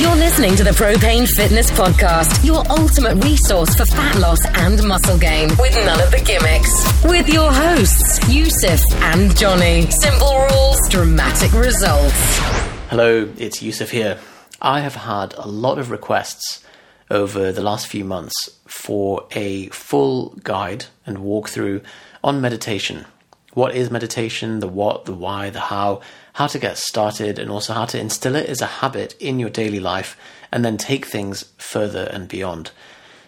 You're listening to the Propane Fitness Podcast, your ultimate resource for fat loss and muscle gain with none of the gimmicks. With your hosts, Yusuf and Johnny. Simple rules, dramatic results. Hello, it's Yusuf here. I have had a lot of requests over the last few months for a full guide and walkthrough on meditation. What is meditation, the what, the why, the how, how to get started, and also how to instill it as a habit in your daily life and then take things further and beyond.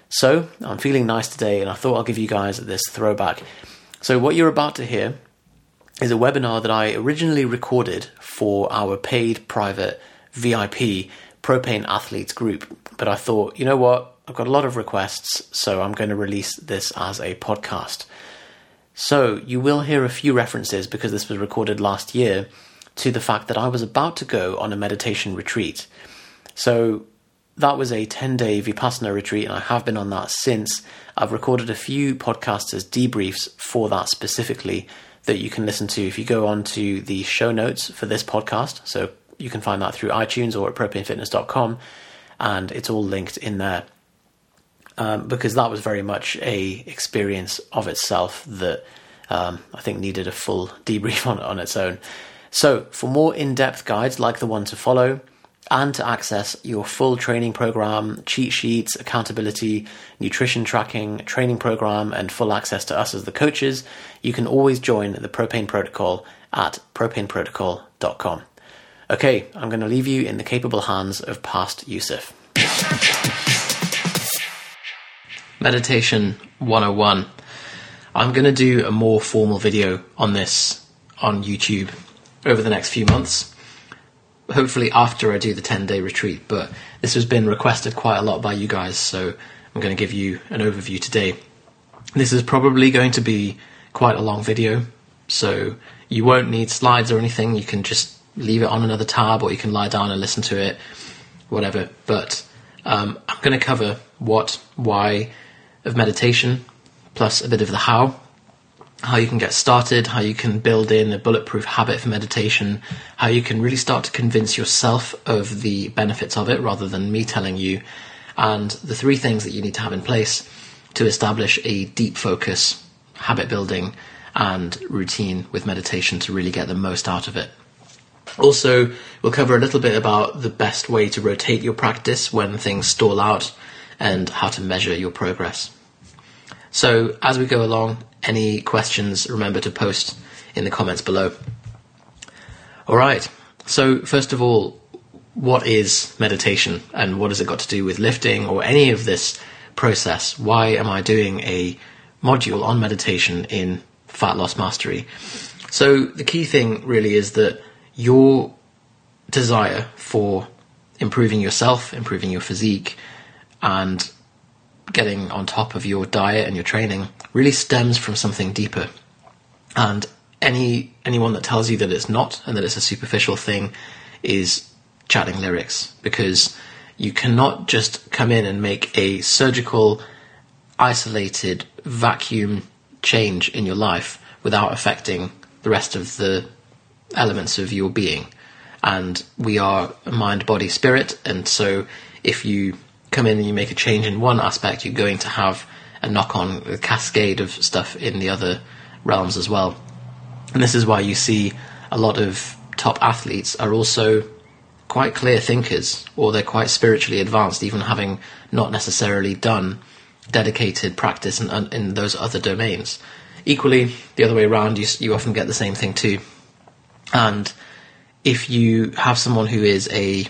So, I'm feeling nice today and I thought I'll give you guys this throwback. So, what you're about to hear is a webinar that I originally recorded for our paid private VIP propane athletes group. But I thought, you know what? I've got a lot of requests, so I'm going to release this as a podcast. So you will hear a few references because this was recorded last year to the fact that I was about to go on a meditation retreat. So that was a 10 day Vipassana retreat, and I have been on that since. I've recorded a few podcasts as debriefs for that specifically that you can listen to if you go on to the show notes for this podcast. So you can find that through iTunes or at propanefitness.com, and it's all linked in there. Um, because that was very much a experience of itself that um, I think needed a full debrief on on its own. So, for more in-depth guides like the one to follow, and to access your full training program, cheat sheets, accountability, nutrition tracking, training program, and full access to us as the coaches, you can always join the Propane Protocol at propaneprotocol.com. Okay, I'm going to leave you in the capable hands of past Yusuf. Meditation 101. I'm going to do a more formal video on this on YouTube over the next few months. Hopefully, after I do the 10 day retreat, but this has been requested quite a lot by you guys, so I'm going to give you an overview today. This is probably going to be quite a long video, so you won't need slides or anything. You can just leave it on another tab or you can lie down and listen to it, whatever. But um, I'm going to cover what, why of meditation, plus a bit of the how, how you can get started, how you can build in a bulletproof habit for meditation, how you can really start to convince yourself of the benefits of it rather than me telling you, and the three things that you need to have in place to establish a deep focus, habit building, and routine with meditation to really get the most out of it. Also, we'll cover a little bit about the best way to rotate your practice when things stall out and how to measure your progress. So, as we go along, any questions, remember to post in the comments below. All right, so first of all, what is meditation and what has it got to do with lifting or any of this process? Why am I doing a module on meditation in Fat Loss Mastery? So, the key thing really is that your desire for improving yourself, improving your physique, and getting on top of your diet and your training really stems from something deeper. And any anyone that tells you that it's not and that it's a superficial thing is chatting lyrics because you cannot just come in and make a surgical isolated vacuum change in your life without affecting the rest of the elements of your being. And we are mind, body, spirit. And so if you come in and you make a change in one aspect, you're going to have a knock on, a cascade of stuff in the other realms as well. And this is why you see a lot of top athletes are also quite clear thinkers, or they're quite spiritually advanced, even having not necessarily done dedicated practice in, in those other domains. Equally, the other way around, you, you often get the same thing too. And if you have someone who is a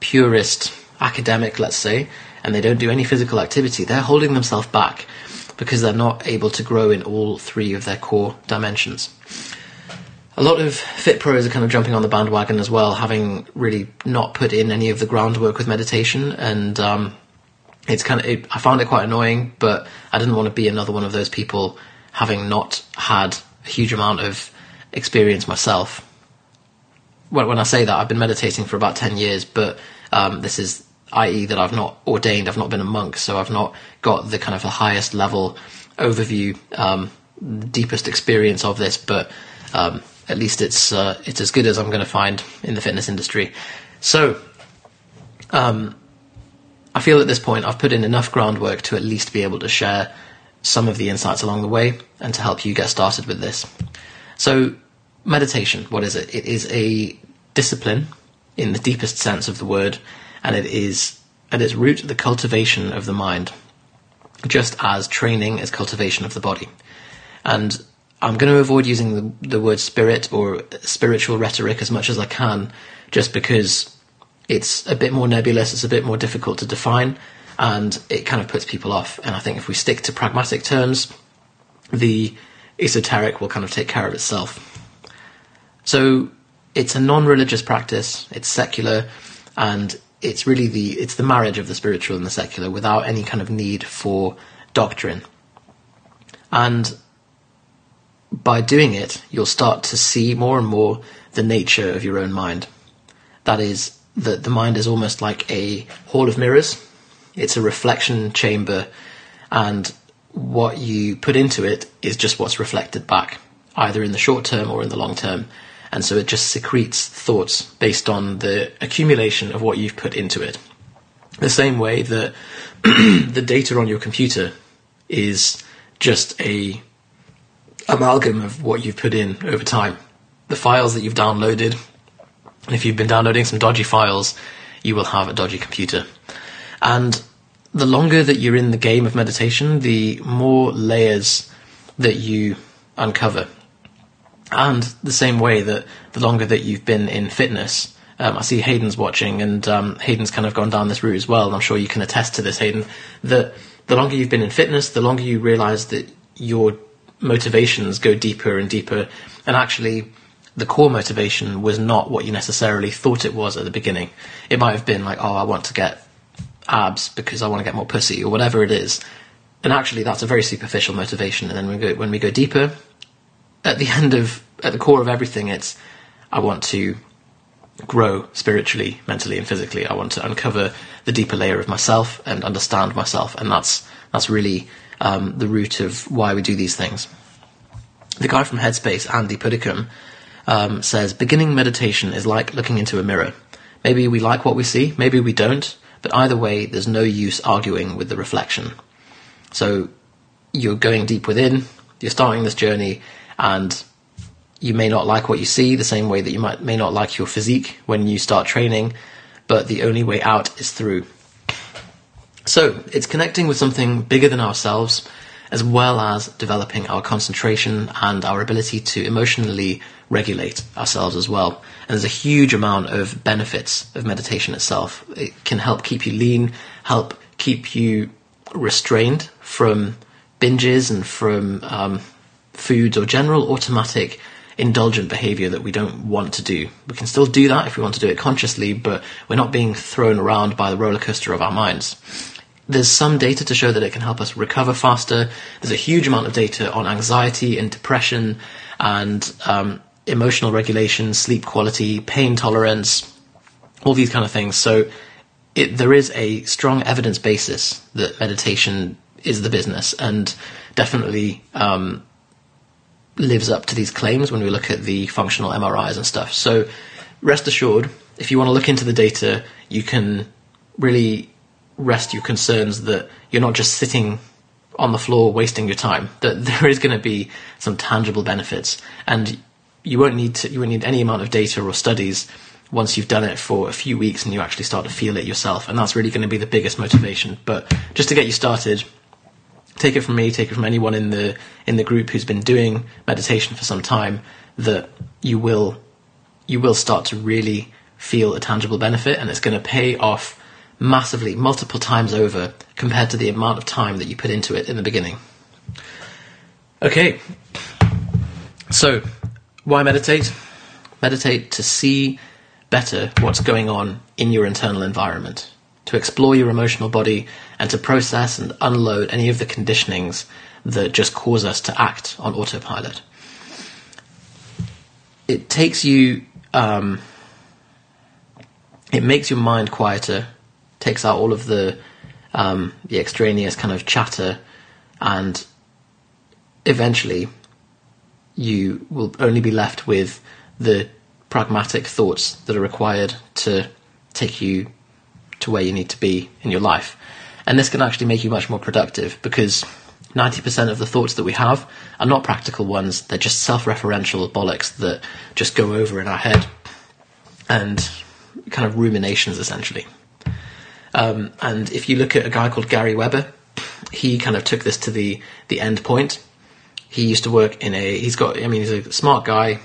purist academic, let's say, and they don't do any physical activity, they're holding themselves back because they're not able to grow in all three of their core dimensions. A lot of fit pros are kind of jumping on the bandwagon as well, having really not put in any of the groundwork with meditation, and um, it's kind of it, I found it quite annoying, but I didn't want to be another one of those people having not had a huge amount of experience myself. When, when I say that, I've been meditating for about 10 years, but um, this is, i.e., that I've not ordained, I've not been a monk, so I've not got the kind of the highest level overview, um, deepest experience of this, but um, at least it's uh, it's as good as I'm going to find in the fitness industry. So, um, I feel at this point I've put in enough groundwork to at least be able to share some of the insights along the way and to help you get started with this. So, meditation, what is it? It is a discipline in the deepest sense of the word, and it is at its root the cultivation of the mind, just as training is cultivation of the body. And I'm going to avoid using the, the word spirit or spiritual rhetoric as much as I can, just because it's a bit more nebulous, it's a bit more difficult to define, and it kind of puts people off. And I think if we stick to pragmatic terms, the esoteric will kind of take care of itself. So it's a non-religious practice. It's secular, and it's really the it's the marriage of the spiritual and the secular without any kind of need for doctrine. And by doing it, you'll start to see more and more the nature of your own mind. That is, that the mind is almost like a hall of mirrors. It's a reflection chamber, and what you put into it is just what's reflected back, either in the short term or in the long term. And so it just secretes thoughts based on the accumulation of what you've put into it. The same way that the data on your computer is just a amalgam of what you've put in over time. The files that you've downloaded, if you've been downloading some dodgy files, you will have a dodgy computer. And the longer that you're in the game of meditation, the more layers that you uncover. And the same way that the longer that you've been in fitness, um, I see Hayden's watching, and um, Hayden's kind of gone down this route as well, and I'm sure you can attest to this, Hayden, that the longer you've been in fitness, the longer you realize that your motivations go deeper and deeper, and actually the core motivation was not what you necessarily thought it was at the beginning. It might have been like, oh, I want to get abs because I want to get more pussy or whatever it is. And actually, that's a very superficial motivation. And then we go, when we go deeper, at the end of, at the core of everything, it's, I want to grow spiritually, mentally, and physically. I want to uncover the deeper layer of myself and understand myself. And that's, that's really um, the root of why we do these things. The guy from Headspace, Andy Puddicombe, um, says beginning meditation is like looking into a mirror. Maybe we like what we see, maybe we don't, but either way, there's no use arguing with the reflection. So you're going deep within, you're starting this journey, and you may not like what you see the same way that you might may not like your physique when you start training, but the only way out is through. So it's connecting with something bigger than ourselves, as well as developing our concentration and our ability to emotionally regulate ourselves as well. And there's a huge amount of benefits of meditation itself. It can help keep you lean, help keep you restrained from binges and from um, foods or general automatic indulgent behavior that we don't want to do. We can still do that if we want to do it consciously, but we're not being thrown around by the roller coaster of our minds. There's some data to show that it can help us recover faster. There's a huge amount of data on anxiety and depression and um, emotional regulation, sleep quality, pain tolerance, all these kind of things. So it, there is a strong evidence basis that meditation is the business and definitely um, lives up to these claims when we look at the functional MRIs and stuff. So rest assured, if you want to look into the data, you can really rest your concerns that you're not just sitting on the floor wasting your time. That there is going to be some tangible benefits, and you won't need to, you won't need any amount of data or studies once you've done it for a few weeks and you actually start to feel it yourself. And that's really going to be the biggest motivation. But just to get you started, take it from me, take it from anyone in the in the group who's been doing meditation for some time, that you will you will start to really feel a tangible benefit, and it's going to pay off massively, multiple times over, compared to the amount of time that you put into it in the beginning. Okay, so why meditate? Meditate to see better what's going on in your internal environment, to explore your emotional body, and to process and unload any of the conditionings that just cause us to act on autopilot. It takes you, um, it makes your mind quieter, takes out all of the um, the extraneous kind of chatter, and eventually you will only be left with the pragmatic thoughts that are required to take you to where you need to be in your life. And this can actually make you much more productive because 90% of the thoughts that we have are not practical ones, they're just self referential bollocks that just go over in our head and kind of ruminations essentially. Um, and if you look at a guy called Gary Weber, he kind of took this to the, the end point. He used to work in a, he's got, I mean, he's a smart guy,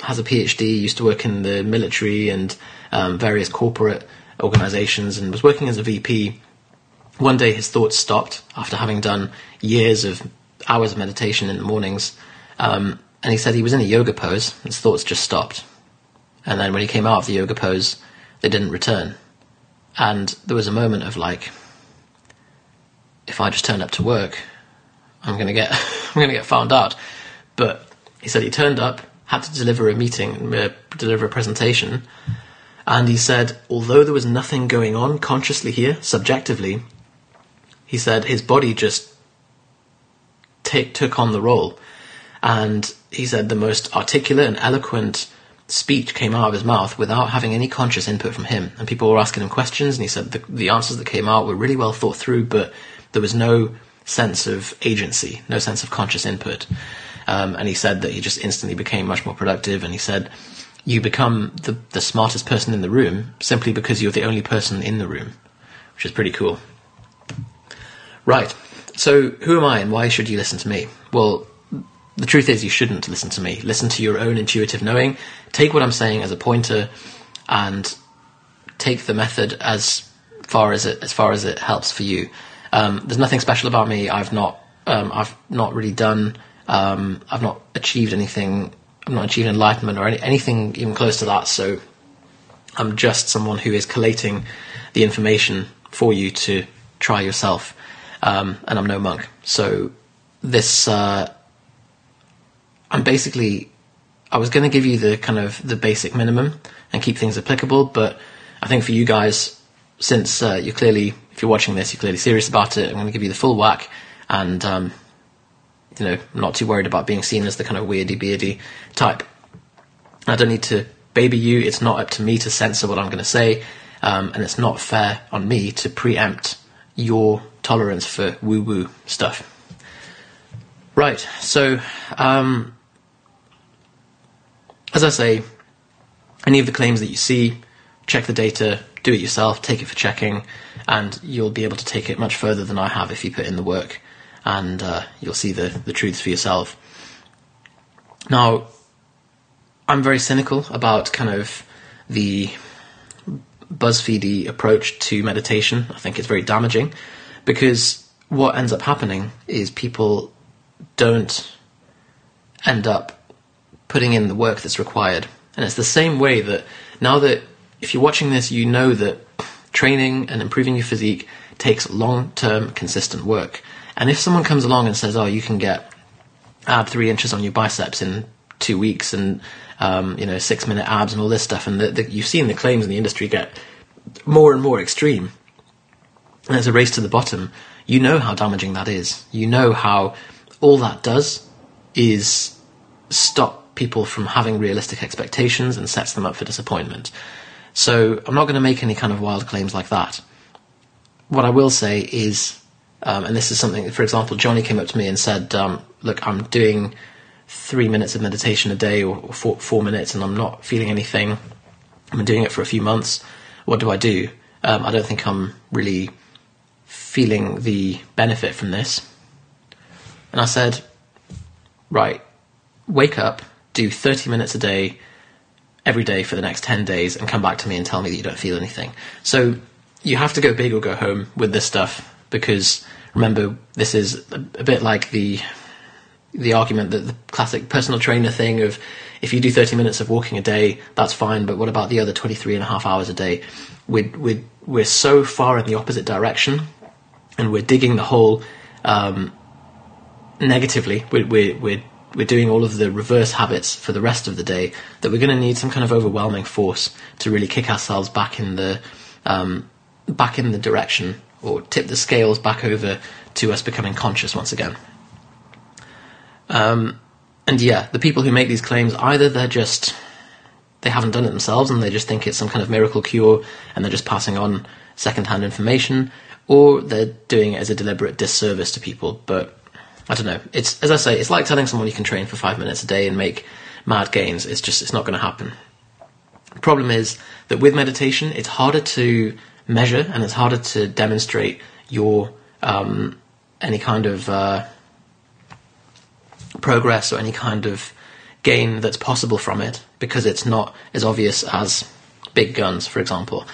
has a PhD, used to work in the military and um, various corporate organizations and was working as a VP. One day his thoughts stopped after having done years of hours of meditation in the mornings. Um, and he said he was in a yoga pose, his thoughts just stopped. And then when he came out of the yoga pose, they didn't return. And there was a moment of like, if I just turn up to work, I'm gonna get I'm gonna get found out. But he said he turned up, had to deliver a meeting, uh, deliver a presentation, and he said although there was nothing going on consciously here, subjectively, he said his body just take, took on the role, and he said the most articulate and eloquent speech came out of his mouth without having any conscious input from him. And people were asking him questions, and he said the, the answers that came out were really well thought through, but there was no sense of agency, no sense of conscious input. Um, and he said that he just instantly became much more productive. And he said, you become the, the smartest person in the room simply because you're the only person in the room, which is pretty cool. Right. So, who am I and why should you listen to me? Well, the truth is, you shouldn't listen to me. Listen to your own intuitive knowing. Take what I'm saying as a pointer, and take the method as far as it as far as it helps for you. Um, there's nothing special about me. I've not um, I've not really done. Um, I've not achieved anything. I've not achieved enlightenment or any, anything even close to that. So I'm just someone who is collating the information for you to try yourself. Um, and I'm no monk. So this. Uh, I'm basically I was going to give you the kind of the basic minimum and keep things applicable, but I think for you guys, since uh, you're clearly if you're watching this, you're clearly serious about it. I'm going to give you the full whack, and um, you know, I'm not too worried about being seen as the kind of weirdy beardy type. I don't need to baby you. It's not up to me to censor what I'm going to say, um, and it's not fair on me to preempt your tolerance for woo woo stuff. Right. So. Um, as I say, any of the claims that you see, check the data, do it yourself, take it for checking, and you'll be able to take it much further than I have if you put in the work, and uh, you'll see the, the truths for yourself. Now, I'm very cynical about kind of the BuzzFeedy approach to meditation. I think it's very damaging because what ends up happening is people don't end up putting in the work that's required. And it's the same way that now that if you're watching this, you know that training and improving your physique takes long term, consistent work. And if someone comes along and says, oh, you can get add three inches on your biceps in two weeks and um, you know six minute abs and all this stuff, and the, the, you've seen the claims in the industry get more and more extreme, and there's a race to the bottom. You know how damaging that is. You know how all that does is stop people from having realistic expectations and sets them up for disappointment. So I'm not going to make any kind of wild claims like that. What I will say is, um, and this is something, for example, Johnny came up to me and said, um, "Look, I'm doing three minutes of meditation a day or, four, four, minutes, and I'm not feeling anything. I've been doing it for a few months. What do I do? Um, I don't think I'm really feeling the benefit from this." And I said, "Right, wake up, do 30 minutes a day every day for the next 10 days and come back to me and tell me that you don't feel anything. So you have to go big or go home with this stuff because remember this is a, bit like the the argument that the classic personal trainer thing of if you do 30 minutes of walking a day that's fine but what about the other 23 and a half hours a day we're, we're, we're so far in the opposite direction and we're digging the hole um, negatively we're, we're, we're we're doing all of the reverse habits for the rest of the day, that we're going to need some kind of overwhelming force to really kick ourselves back in the um, back in the direction or tip the scales back over to us becoming conscious once again. Um, and yeah, the people who make these claims either they're just they haven't done it themselves and they just think it's some kind of miracle cure and they're just passing on secondhand information, or they're doing it as a deliberate disservice to people. But I don't know. It's as I say, it's like telling someone you can train for five minutes a day and make mad gains. It's just it's not going to happen. The problem is that with meditation, it's harder to measure and it's harder to demonstrate your um, any kind of uh, progress or any kind of gain that's possible from it because it's not as obvious as big guns, for example.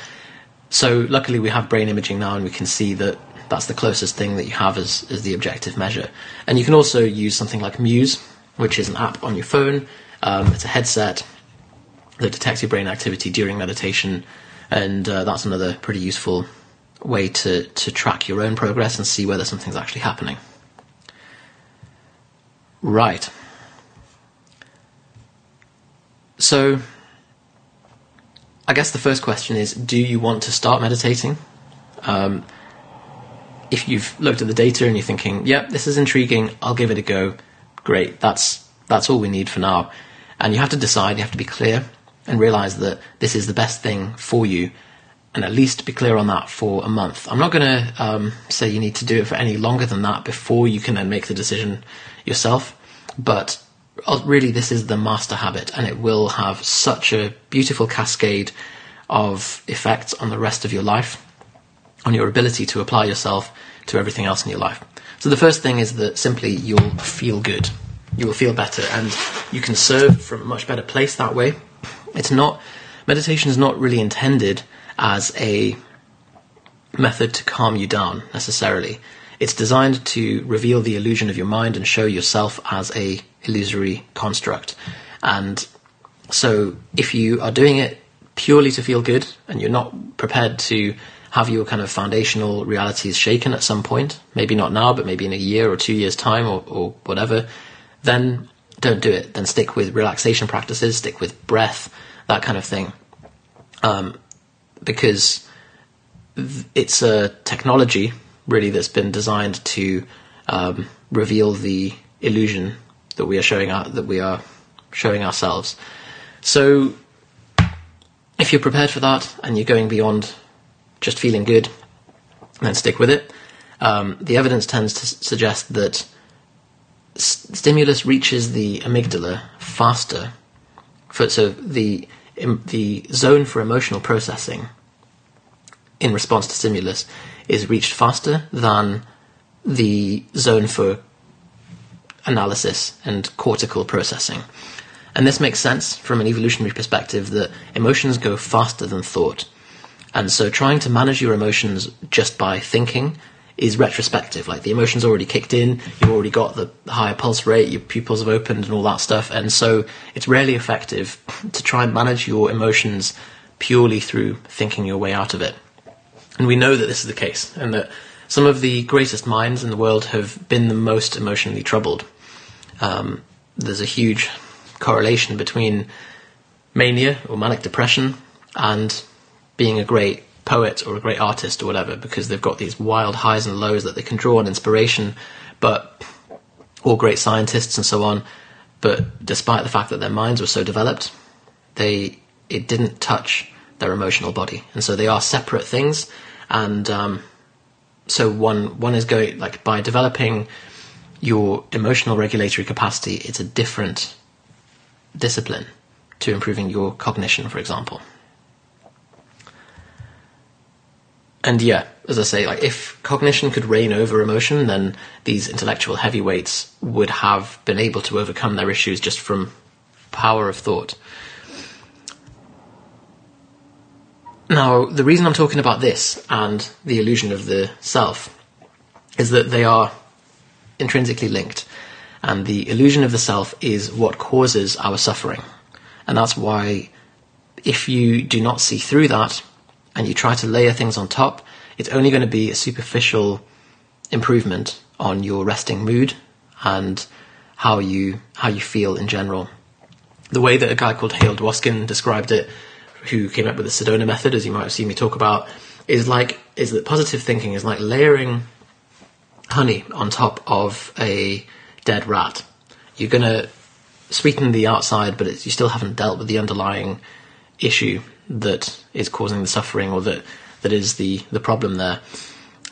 So luckily we have brain imaging now and we can see that that's the closest thing that you have as, as the objective measure. And you can also use something like Muse, which is an app on your phone. Um, it's a headset that detects your brain activity during meditation, and uh, that's another pretty useful way to, to track your own progress and see whether something's actually happening. Right. So, I guess the first question is do you want to start meditating? Um, if you've looked at the data and you're thinking, "Yep, this is intriguing, I'll give it a go," great. That's that's all we need for now. And you have to decide, you have to be clear and realize that this is the best thing for you and at least be clear on that for a month. I'm not going to um, say you need to do it for any longer than that before you can then make the decision yourself, but Oh, really this is the master habit and it will have such a beautiful cascade of effects on the rest of your life, on your ability to apply yourself to everything else in your life. So the first thing is that simply you'll feel good. You will feel better and you can serve from a much better place that way. It's not, meditation is not really intended as a method to calm you down necessarily. It's designed to reveal the illusion of your mind and show yourself as a illusory construct. And so if you are doing it purely to feel good and you're not prepared to have your kind of foundational realities shaken at some point, maybe not now, but maybe in a year or two years' time or, or whatever, then don't do it. Then stick with relaxation practices, stick with breath, that kind of thing. Um, because it's a technology really that's been designed to um, reveal the illusion that we are showing out that we are showing ourselves. So, if you're prepared for that and you're going beyond just feeling good, then stick with it. Um, the evidence tends to suggest that st- stimulus reaches the amygdala faster. For, so the the zone for emotional processing in response to stimulus is reached faster than the zone for analysis and cortical processing. And this makes sense from an evolutionary perspective that emotions go faster than thought. And so trying to manage your emotions just by thinking is retrospective. Like the emotions already kicked in, you've already got the higher pulse rate, your pupils have opened and all that stuff. And so it's rarely effective to try and manage your emotions purely through thinking your way out of it. And we know that this is the case and that some of the greatest minds in the world have been the most emotionally troubled. Um, there's a huge correlation between mania or manic depression and being a great poet or a great artist or whatever because they've got these wild highs and lows that they can draw on inspiration, but all great scientists and so on. But despite the fact that their minds were so developed, they it didn't touch their emotional body, and so they are separate things. And um, so one one is going like by developing your emotional regulatory capacity, it's a different discipline to improving your cognition, for example. and yeah, as I say, like if cognition could reign over emotion, then these intellectual heavyweights would have been able to overcome their issues just from power of thought. Now, the reason I'm talking about this and the illusion of the self is that they are intrinsically linked, and the illusion of the self is what causes our suffering. And that's why, if you do not see through that, and you try to layer things on top, it's only going to be a superficial improvement on your resting mood and how you how you feel in general. The way that a guy called Hale Dwoskin described it, who came up with the Sedona method, as you might have seen me talk about, is like is that positive thinking is like layering honey on top of a dead rat. You're gonna sweeten the outside, but you still haven't dealt with the underlying issue that is causing the suffering or that that is the the problem there.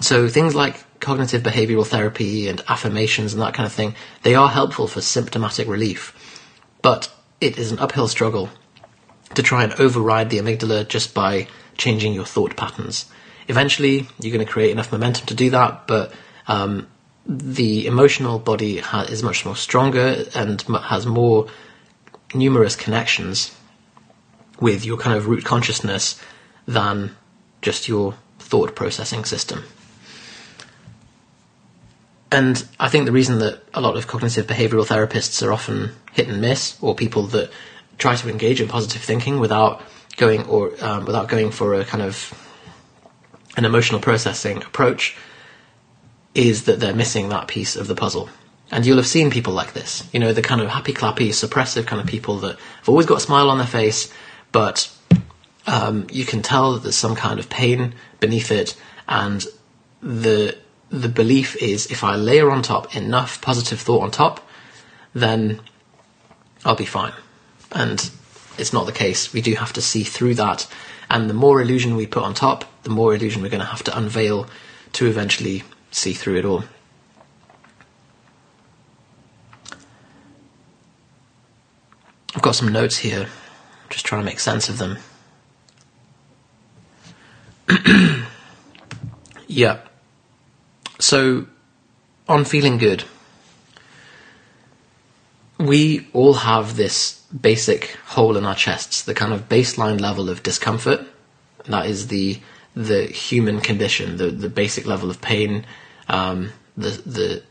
So things like cognitive behavioral therapy and affirmations and that kind of thing, they are helpful for symptomatic relief. But it is an uphill struggle to try and override the amygdala just by changing your thought patterns. Eventually, you're going to create enough momentum to do that, but um, the emotional body ha- is much more stronger and m- has more numerous connections with your kind of root consciousness than just your thought processing system. And I think the reason that a lot of cognitive behavioral therapists are often hit and miss, or people that try to engage in positive thinking without going or um, without going for a kind of an emotional processing approach, is that they're missing that piece of the puzzle. And you'll have seen people like this, you know, the kind of happy clappy, suppressive kind of people that have always got a smile on their face, but um, you can tell that there's some kind of pain beneath it, and the the belief is if I layer on top enough positive thought on top, then I'll be fine. And it's not the case. We do have to see through that, and the more illusion we put on top, the more illusion we're going to have to unveil to eventually see through it all. I've got some notes here, just trying to make sense of them. yeah. So, on feeling good, we all have this basic hole in our chests, the kind of baseline level of discomfort. That is the the human condition, the the basic level of pain, um, the the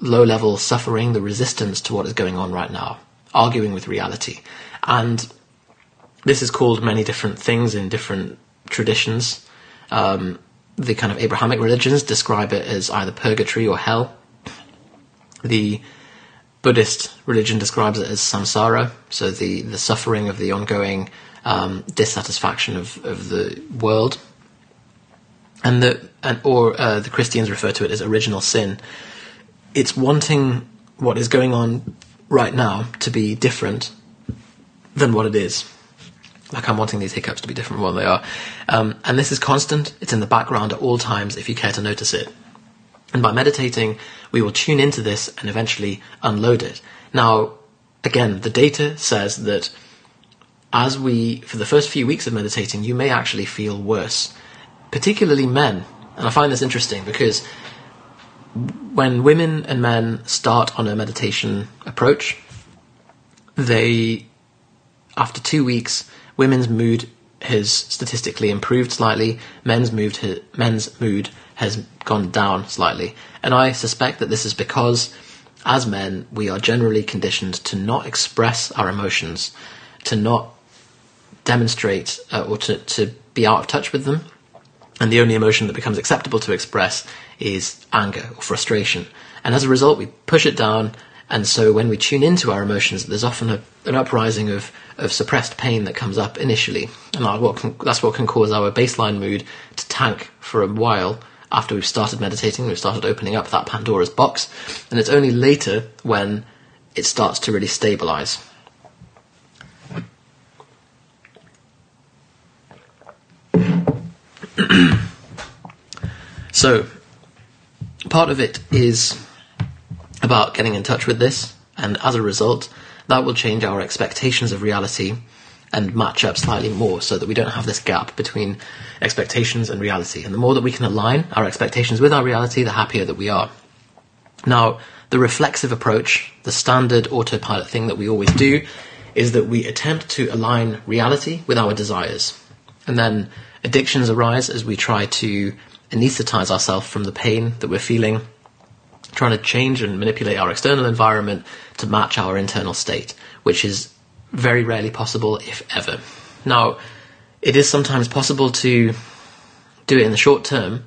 low level suffering, the resistance to what is going on right now, arguing with reality, and this is called many different things in different traditions. Um, the kind of Abrahamic religions describe it as either purgatory or hell. The Buddhist religion describes it as samsara, so the, the suffering of the ongoing um, dissatisfaction of, of the world. And the and or uh, the Christians refer to it as original sin. It's wanting what is going on right now to be different than what it is like I'm wanting these hiccups to be different from what they are. Um, and this is constant. It's in the background at all times if you care to notice it. And by meditating, we will tune into this and eventually unload it. Now, again, the data says that as we, for the first few weeks of meditating, you may actually feel worse, particularly men. And I find this interesting because when women and men start on a meditation approach, they, after two weeks, Women's mood has statistically improved slightly. Men's mood, men's mood has gone down slightly. And I suspect that this is because, as men, we are generally conditioned to not express our emotions, to not demonstrate uh, or to, to be out of touch with them. And the only emotion that becomes acceptable to express is anger or frustration. And as a result, we push it down and so when we tune into our emotions, there's often a, an uprising of, of suppressed pain that comes up initially. And what can, that's what can cause our baseline mood to tank for a while after we've started meditating, we've started opening up that Pandora's box. And it's only later when it starts to really stabilize. so, part of it is about getting in touch with this, and as a result, that will change our expectations of reality and match up slightly more so that we don't have this gap between expectations and reality. And the more that we can align our expectations with our reality, the happier that we are. Now, the reflexive approach, the standard autopilot thing that we always do, is that we attempt to align reality with our desires. And then addictions arise as we try to anesthetize ourselves from the pain that we're feeling trying to change and manipulate our external environment to match our internal state, which is very rarely possible, if ever. Now, it is sometimes possible to do it in the short term,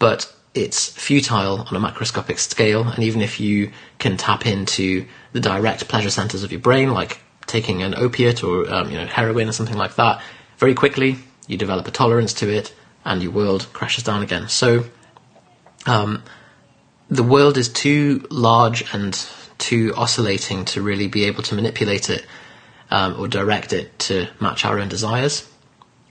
but it's futile on a macroscopic scale, and even if you can tap into the direct pleasure centers of your brain, like taking an opiate or um, you know heroin or something like that, very quickly you develop a tolerance to it, and your world crashes down again. So, um, the world is too large and too oscillating to really be able to manipulate it um, or direct it to match our own desires.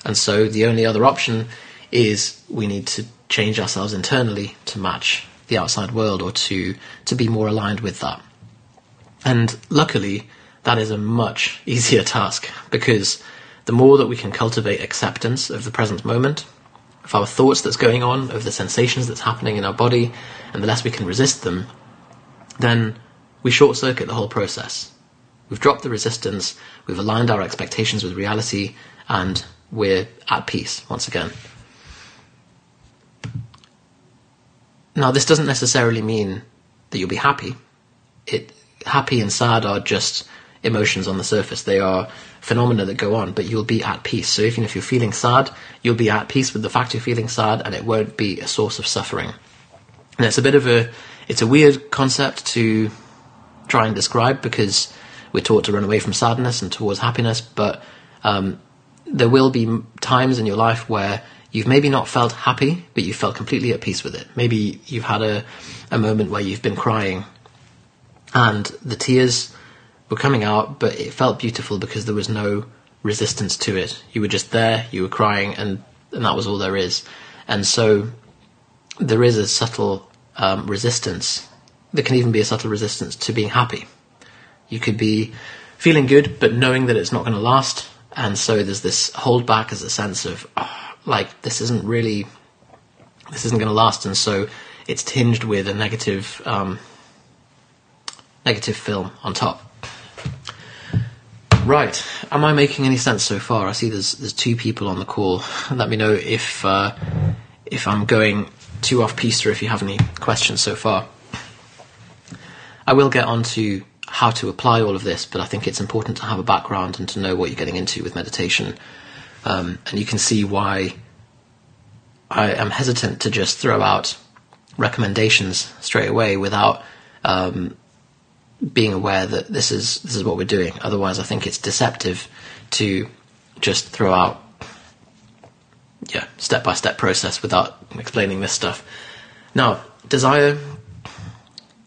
And so the only other option is we need to change ourselves internally to match the outside world or to, to be more aligned with that. And luckily, that is a much easier task because the more that we can cultivate acceptance of the present moment, of our thoughts that's going on, of the sensations that's happening in our body, and the less we can resist them, then we short circuit the whole process. We've dropped the resistance, we've aligned our expectations with reality, and we're at peace once again. Now, this doesn't necessarily mean that you'll be happy. It happy and sad are just emotions on the surface. They are phenomena that go on, but you'll be at peace. So even if you're feeling sad, you'll be at peace with the fact you're feeling sad, and it won't be a source of suffering. And it's a bit of a it's a weird concept to try and describe because we're taught to run away from sadness and towards happiness, but um, there will be times in your life where you've maybe not felt happy, but you felt completely at peace with it. Maybe you've had a, a moment where you've been crying and the tears were coming out, but it felt beautiful because there was no resistance to it. You were just there, you were crying, and, and that was all there is. And so there is a subtle um, resistance. There can even be a subtle resistance to being happy. You could be feeling good, but knowing that it's not going to last, and so there's this hold back as a sense of oh, like this isn't really this isn't going to last, and so it's tinged with a negative um, negative film on top. Right, am I making any sense so far? I see there's there's two people on the call. Let me know if uh, if I'm going too off piste or if you have any questions so far. I will get on to how to apply all of this, but I think it's important to have a background and to know what you're getting into with meditation. Um, and you can see why I am hesitant to just throw out recommendations straight away without um, being aware that this is this is what we're doing. Otherwise, I think it's deceptive to just throw out yeah step by step process without explaining this stuff. Now, desire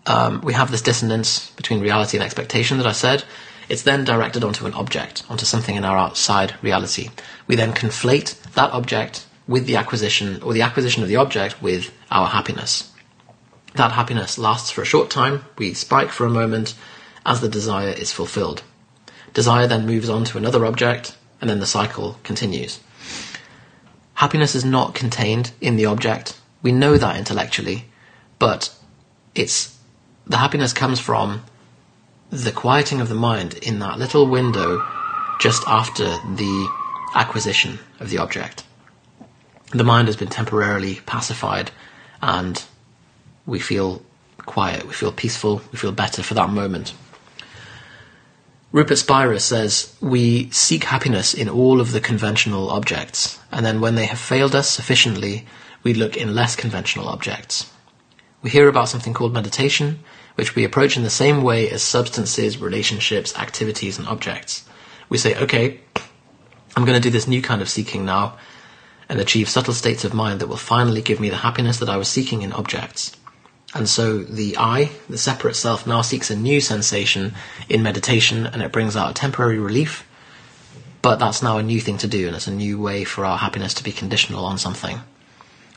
um, we have this dissonance between reality and expectation that I said. It's then directed onto an object, onto something in our outside reality. We then conflate that object with the acquisition, or the acquisition of the object with our happiness. That happiness lasts for a short time, we spike for a moment as the desire is fulfilled. Desire then moves on to another object, and then the cycle continues. Happiness is not contained in the object. We know that intellectually, but it's the happiness comes from the quieting of the mind in that little window just after the acquisition of the object. The mind has been temporarily pacified and we feel quiet, we feel peaceful, we feel better for that moment. Rupert Spira says, We seek happiness in all of the conventional objects, and then when they have failed us sufficiently, we look in less conventional objects. We hear about something called meditation, which we approach in the same way as substances, relationships, activities, and objects. We say, okay, I'm going to do this new kind of seeking now and achieve subtle states of mind that will finally give me the happiness that I was seeking in objects. And so the I, the separate self, now seeks a new sensation in meditation and it brings out a temporary relief. But that's now a new thing to do and it's a new way for our happiness to be conditional on something.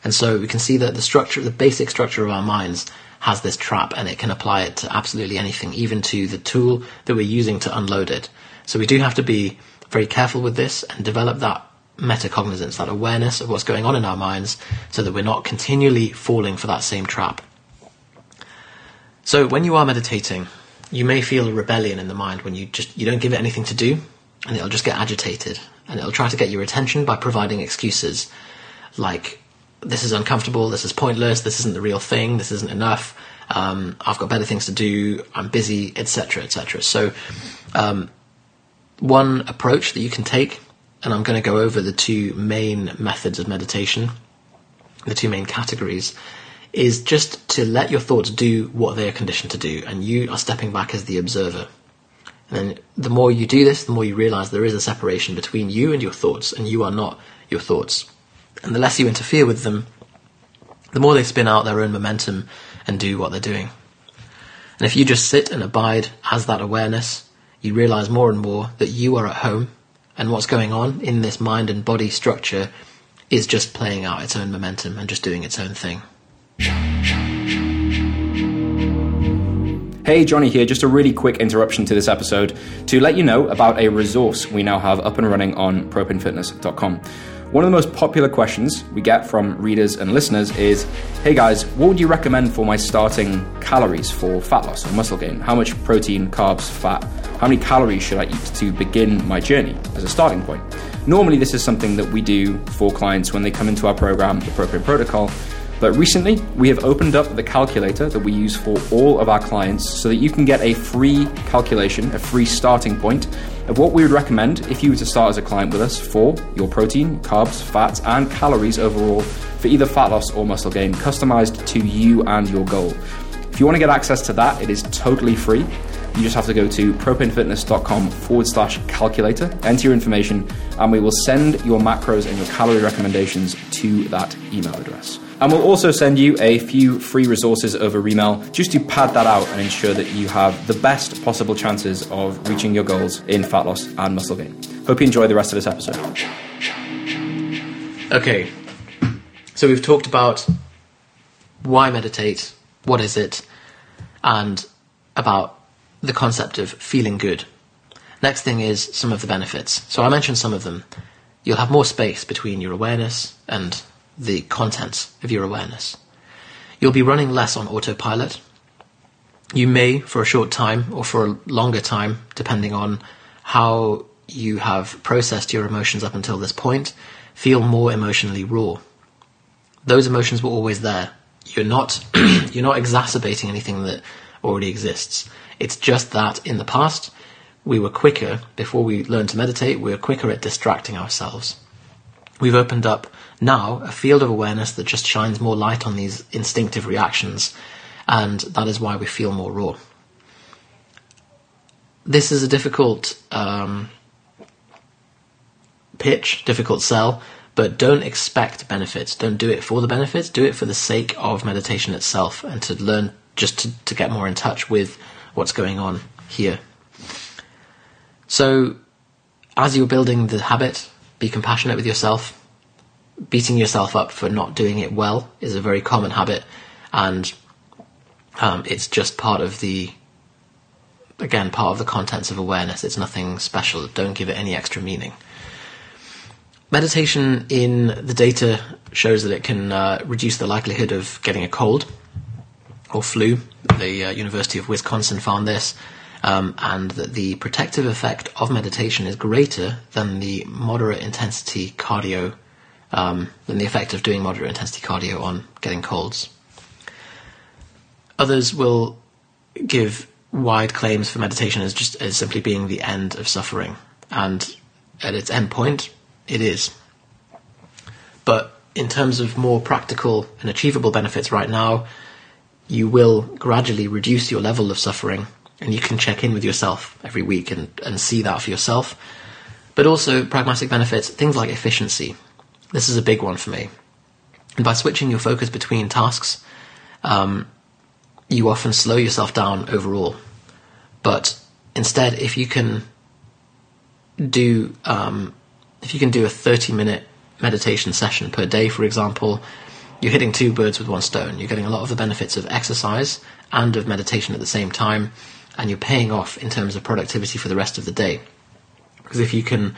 And so we can see that the structure, the basic structure of our minds has this trap and it can apply it to absolutely anything, even to the tool that we're using to unload it. So we do have to be very careful with this and develop that metacognizance, that awareness of what's going on in our minds, so that we're not continually falling for that same trap. So when you are meditating, you may feel a rebellion in the mind when you just you don't give it anything to do, and it'll just get agitated, and it'll try to get your attention by providing excuses like this is uncomfortable, this is pointless, this isn't the real thing, this isn't enough, um, I've got better things to do, I'm busy, etc., etc. So, um, one approach that you can take, and I'm going to go over the two main methods of meditation, the two main categories, is just to let your thoughts do what they are conditioned to do, and you are stepping back as the observer. And the more you do this, the more you realize there is a separation between you and your thoughts, and you are not your thoughts. And the less you interfere with them, the more they spin out their own momentum and do what they're doing. And if you just sit and abide as that awareness, you realize more and more that you are at home and what's going on in this mind and body structure is just playing out its own momentum and just doing its own thing. Hey, Johnny here. Just a really quick interruption to this episode to let you know about a resource we now have up and running on propanefitness.com. One of the most popular questions we get from readers and listeners is Hey guys, what would you recommend for my starting calories for fat loss or muscle gain? How much protein, carbs, fat? How many calories should I eat to begin my journey as a starting point? Normally, this is something that we do for clients when they come into our program, the Propane Protocol but recently, we have opened up the calculator that we use for all of our clients so that you can get a free calculation, a free starting point of what we would recommend if you were to start as a client with us for your protein, carbs, fats, and calories overall for either fat loss or muscle gain, customized to you and your goal. If you want to get access to that, it is totally free. You just have to go to propanefitness.com forward slash calculator, enter your information, and we will send your macros and your calorie recommendations to that email address. And we'll also send you a few free resources over email just to pad that out and ensure that you have the best possible chances of reaching your goals in fat loss and muscle gain. Hope you enjoy the rest of this episode. Okay, so we've talked about why meditate, what is it, and about the concept of feeling good. Next thing is some of the benefits. So I mentioned some of them. You'll have more space between your awareness and the contents of your awareness. You'll be running less on autopilot. You may, for a short time or for a longer time, depending on how you have processed your emotions up until this point, feel more emotionally raw. Those emotions were always there. You're not you're not exacerbating anything that already exists. It's just that in the past we were quicker before we learned to meditate, we were quicker at distracting ourselves. We've opened up now a field of awareness that just shines more light on these instinctive reactions, and that is why we feel more raw. This is a difficult um, pitch, difficult sell, but don't expect benefits. Don't do it for the benefits. Do it for the sake of meditation itself and to learn just to, to get more in touch with what's going on here. So, as you're building the habit, be compassionate with yourself beating yourself up for not doing it well is a very common habit, and um, it's just part of the again part of the contents of awareness. It's nothing special. Don't give it any extra meaning. Meditation in the data shows that it can uh, reduce the likelihood of getting a cold or flu. The uh, University of Wisconsin found this, um, and that the protective effect of meditation is greater than the moderate intensity cardio um, than the effect of doing moderate intensity cardio on getting colds. Others will give wide claims for meditation as just as simply being the end of suffering, and at its end point, it is. But in terms of more practical and achievable benefits right now, you will gradually reduce your level of suffering, and you can check in with yourself every week and, and see that for yourself. But also pragmatic benefits, things like efficiency. This is a big one for me. And by switching your focus between tasks, um, you often slow yourself down overall. But instead, if you can do um, if you can do a 30 minute meditation session per day, for example, you're hitting two birds with one stone. You're getting a lot of the benefits of exercise and of meditation at the same time, and you're paying off in terms of productivity for the rest of the day. Because if you can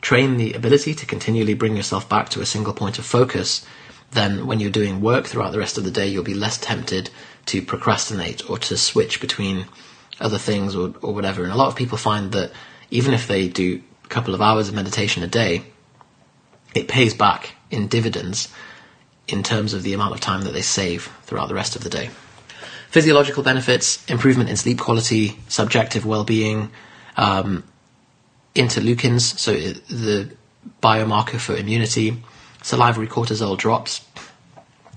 train the ability to continually bring yourself back to a single point of focus, then when you're doing work throughout the rest of the day, you'll be less tempted to procrastinate or to switch between other things or, or whatever. And a lot of people find that even if they do a couple of hours of meditation a day, it pays back in dividends in terms of the amount of time that they save throughout the rest of the day. Physiological benefits, improvement in sleep quality, subjective well-being, um, interleukins, so the biomarker for immunity, salivary cortisol drops,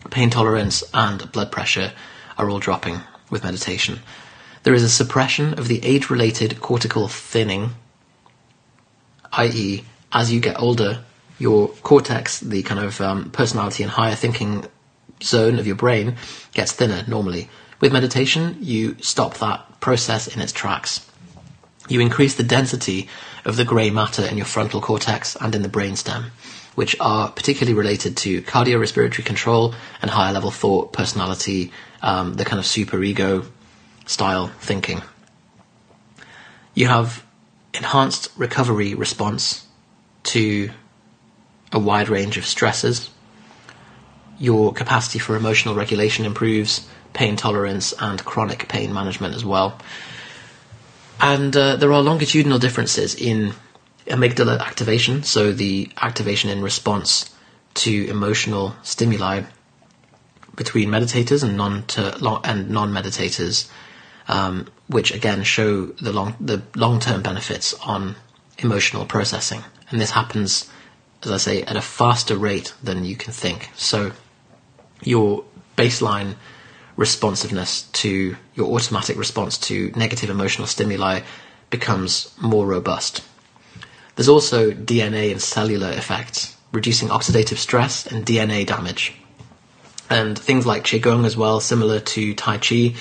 pain tolerance, and blood pressure are all dropping with meditation. There is a suppression of the age related cortical thinning, i.e., as you get older, your cortex, the kind of um, personality and higher thinking zone of your brain, gets thinner normally. With meditation, you stop that process in its tracks. you increase the density of the grey matter in your frontal cortex and in the brainstem, which are particularly related to cardiorespiratory control and higher level thought, personality, um, the kind of superego style thinking. You have enhanced recovery response to a wide range of stresses. Your capacity for emotional regulation improves, pain tolerance, and chronic pain management as well. And uh, there are longitudinal differences in amygdala activation, so the activation in response to emotional stimuli between meditators and non and non meditators, um, which again show the long the long term benefits on emotional processing. And this happens, as I say, at a faster rate than you can think. So your baseline responsiveness to your automatic response to negative emotional stimuli becomes more robust. There's also DNA and cellular effects, reducing oxidative stress and DNA damage. And things like Qigong as well, similar to Tai Chi,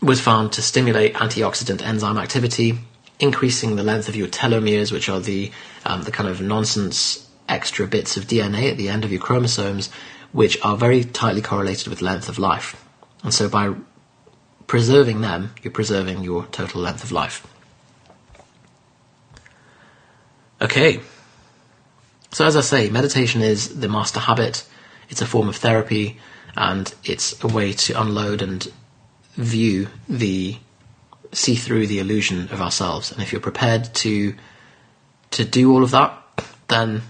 was found to stimulate antioxidant enzyme activity, increasing the length of your telomeres, which are the um, the kind of nonsense extra bits of DNA at the end of your chromosomes, which are very tightly correlated with length of life. And so by preserving them, you're preserving your total length of life. Okay. So as I say, meditation is the master habit. It's a form of therapy and it's a way to unload and view the see through the illusion of ourselves. And if you're prepared to to do all of that, then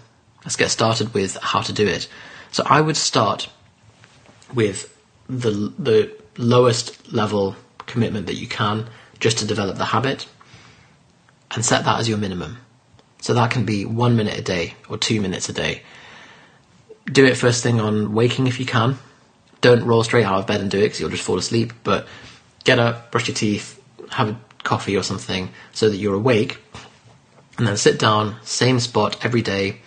let's get started with how to do it. So I would start with the the lowest level commitment that you can just to develop the habit and set that as your minimum. So that can be one minute a day or two minutes a day. Do it first thing on waking if you can. Don't roll straight out of bed and do it because you'll just fall asleep. But get up, brush your teeth, have a coffee or something so that you're awake, and then sit down, same spot every day.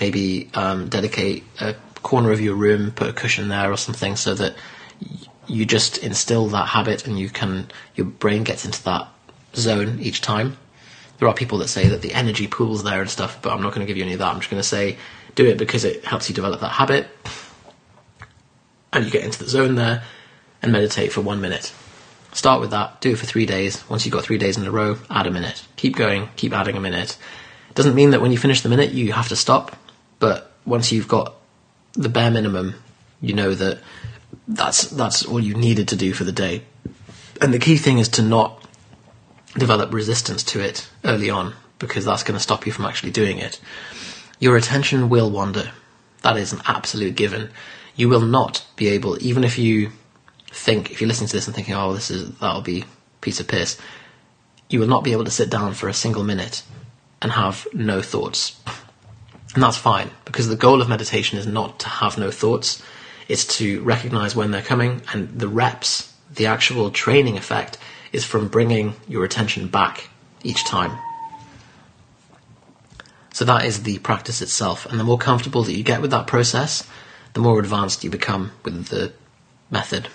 Maybe um, dedicate a corner of your room, put a cushion there or something, so that you just instill that habit and you can your brain gets into that zone each time. There are people that say that the energy pools there and stuff, but I'm not going to give you any of that. I'm just going to say do it because it helps you develop that habit, and you get into the zone there and meditate for one minute. Start with that, do it for three days. Once you've got three days in a row, add a minute. Keep going, keep adding a minute. Doesn't mean that when you finish the minute you have to stop, but once you've got the bare minimum, you know that that's that's all you needed to do for the day. And the key thing is to not develop resistance to it early on because that's going to stop you from actually doing it. Your attention will wander. That is an absolute given. You will not be able, even if you think if you're listening to this and thinking, "Oh, this is that'll be piece of piss," you will not be able to sit down for a single minute and have no thoughts. And that's fine because the goal of meditation is not to have no thoughts. It's to recognize when they're coming and the reps, the actual training effect is from bringing your attention back each time. So that is the practice itself. And the more comfortable that you get with that process, the more advanced you become with the method.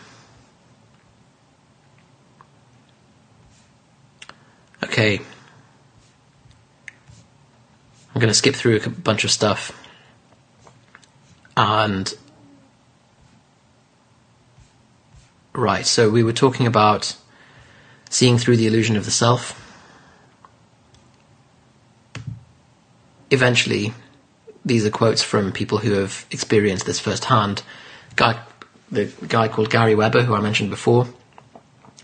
Okay. I'm going to skip through a bunch of stuff. And. Right, so we were talking about seeing through the illusion of the self. Eventually, these are quotes from people who have experienced this firsthand. Guy, the guy called Gary Weber, who I mentioned before,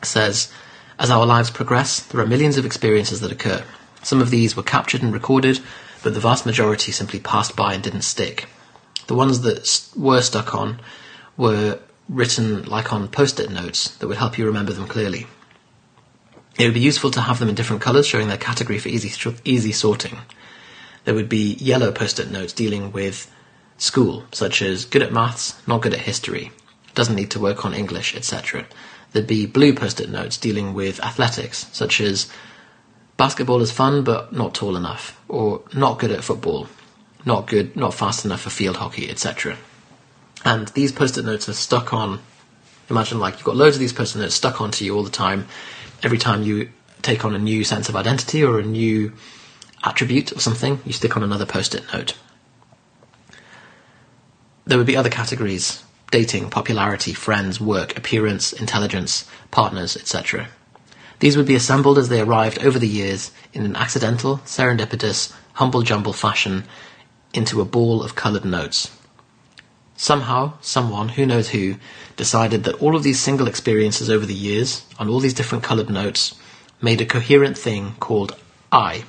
says, as our lives progress, there are millions of experiences that occur. Some of these were captured and recorded, but the vast majority simply passed by and didn't stick. The ones that were stuck on were written like on post-it notes that would help you remember them clearly. It would be useful to have them in different colours showing their category for easy, easy sorting. There would be yellow post-it notes dealing with school, such as good at maths, not good at history, doesn't need to work on English, etc there'd be blue post-it notes dealing with athletics, such as basketball is fun but not tall enough, or not good at football, not good, not fast enough for field hockey, etc. And these post-it notes are stuck on. Imagine like you've got loads of these post-it notes stuck onto you all the time. Every time you take on a new sense of identity or a new attribute or something, you stick on another post it note. There would be other categories dating, popularity, friends, work, appearance, intelligence, partners, etc. These would be assembled as they arrived over the years in an accidental, serendipitous, humble jumble fashion into a ball of coloured notes. Somehow, someone, who knows who, decided that all of these single experiences over the years, on all these different coloured notes, made a coherent thing called I.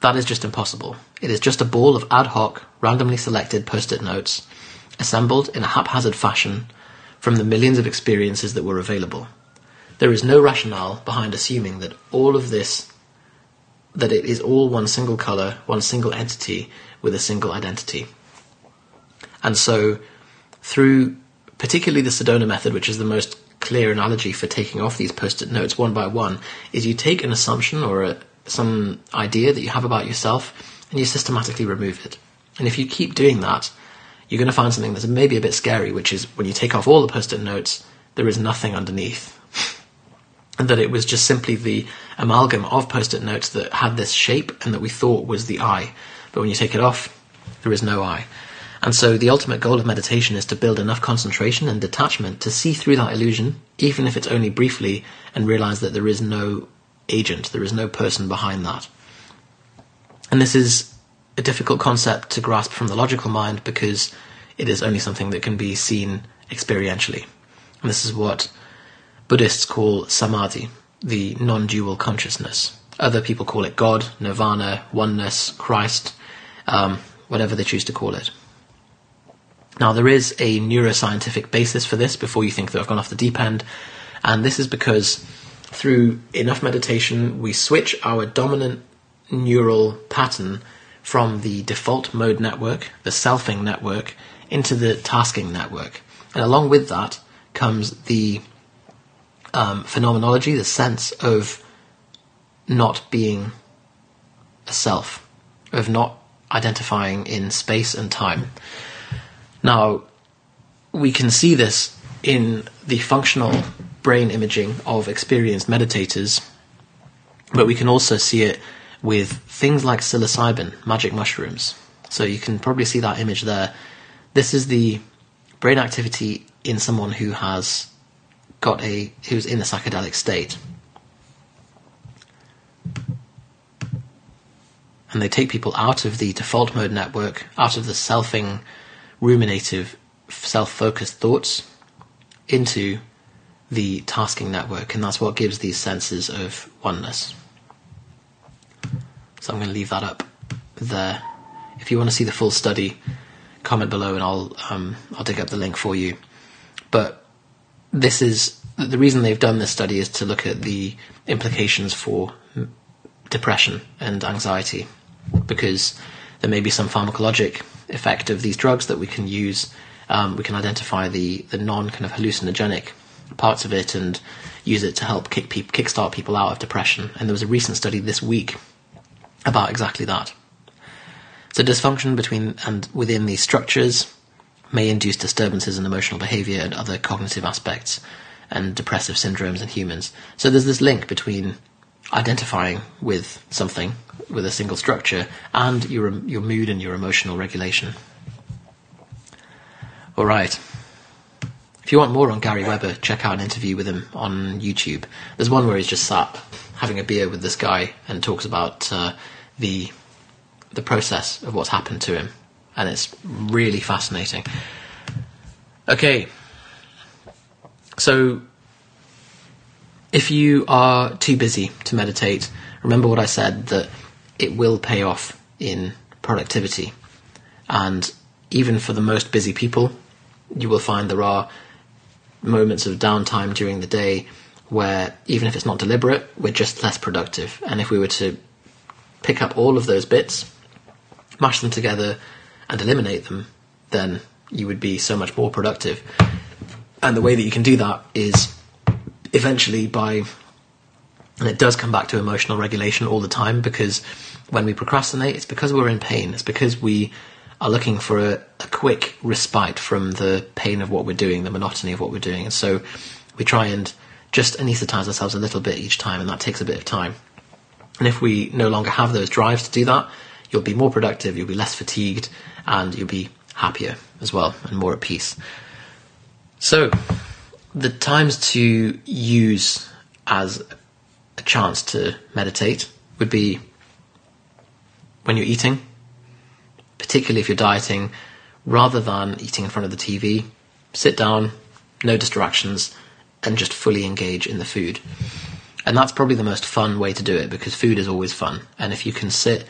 That is just impossible. It is just a ball of ad hoc, randomly selected post it notes, assembled in a haphazard fashion from the millions of experiences that were available. There is no rationale behind assuming that all of this, that it is all one single colour, one single entity with a single identity. And so, through particularly the Sedona method, which is the most clear analogy for taking off these post-it notes one by one, is you take an assumption or a, some idea that you have about yourself and you systematically remove it. And if you keep doing that, you're going to find something that's maybe a bit scary, which is when you take off all the post-it notes, there is nothing underneath. That it was just simply the amalgam of post-it notes that had this shape and that we thought was the eye. But when you take it off, there is no eye. And so the ultimate goal of meditation is to build enough concentration and detachment to see through that illusion, even if it's only briefly, and realize that there is no agent, there is no person behind that. And this is a difficult concept to grasp from the logical mind because it is only something that can be seen experientially. And this is what Buddhists call samadhi, the non dual consciousness. Other people call it God, nirvana, oneness, Christ, um, whatever they choose to call it. Now, there is a neuroscientific basis for this before you think that I've gone off the deep end, and this is because through enough meditation, we switch our dominant neural pattern from the default mode network, the selfing network, into the tasking network. And along with that comes the um, phenomenology, the sense of not being a self, of not identifying in space and time. Now, we can see this in the functional brain imaging of experienced meditators, but we can also see it with things like psilocybin, magic mushrooms. So you can probably see that image there. This is the brain activity in someone who has got a who's in a psychedelic state. And they take people out of the default mode network, out of the selfing ruminative, self focused thoughts into the tasking network, and that's what gives these senses of oneness. So I'm going to leave that up there. If you want to see the full study, comment below and I'll um, I'll dig up the link for you. But this is the reason they've done this study is to look at the implications for depression and anxiety, because there may be some pharmacologic effect of these drugs that we can use. Um, we can identify the, the non kind of hallucinogenic parts of it and use it to help kick pe- kickstart people out of depression. And there was a recent study this week about exactly that. So dysfunction between and within these structures may induce disturbances in emotional behavior and other cognitive aspects and depressive syndromes in humans. So there's this link between identifying with something with a single structure and your your mood and your emotional regulation. All right. If you want more on Gary Weber, check out an interview with him on YouTube. There's one where he's just sat having a beer with this guy and talks about uh, the the process of what's happened to him, and it's really fascinating. Okay, so if you are too busy to meditate, remember what I said that it will pay off in productivity. And even for the most busy people, you will find there are moments of downtime during the day where, even if it's not deliberate, we're just less productive. And if we were to pick up all of those bits, mash them together, and eliminate them, then you would be so much more productive. And the way that you can do that is eventually by and it does come back to emotional regulation all the time because when we procrastinate, it's because we're in pain. It's because we are looking for a, a, quick respite from the pain of what we're doing, the monotony of what we're doing. And so we try and just anaesthetize ourselves a little bit each time, and that takes a bit of time. And if we no longer have those drives to do that, you'll be more productive, you'll be less fatigued, and you'll be happier as well and more at peace. So, the times to use as a chance to meditate would be when you're eating, particularly if you're dieting, rather than eating in front of the TV, sit down, no distractions, and just fully engage in the food. And that's probably the most fun way to do it because food is always fun. And if you can sit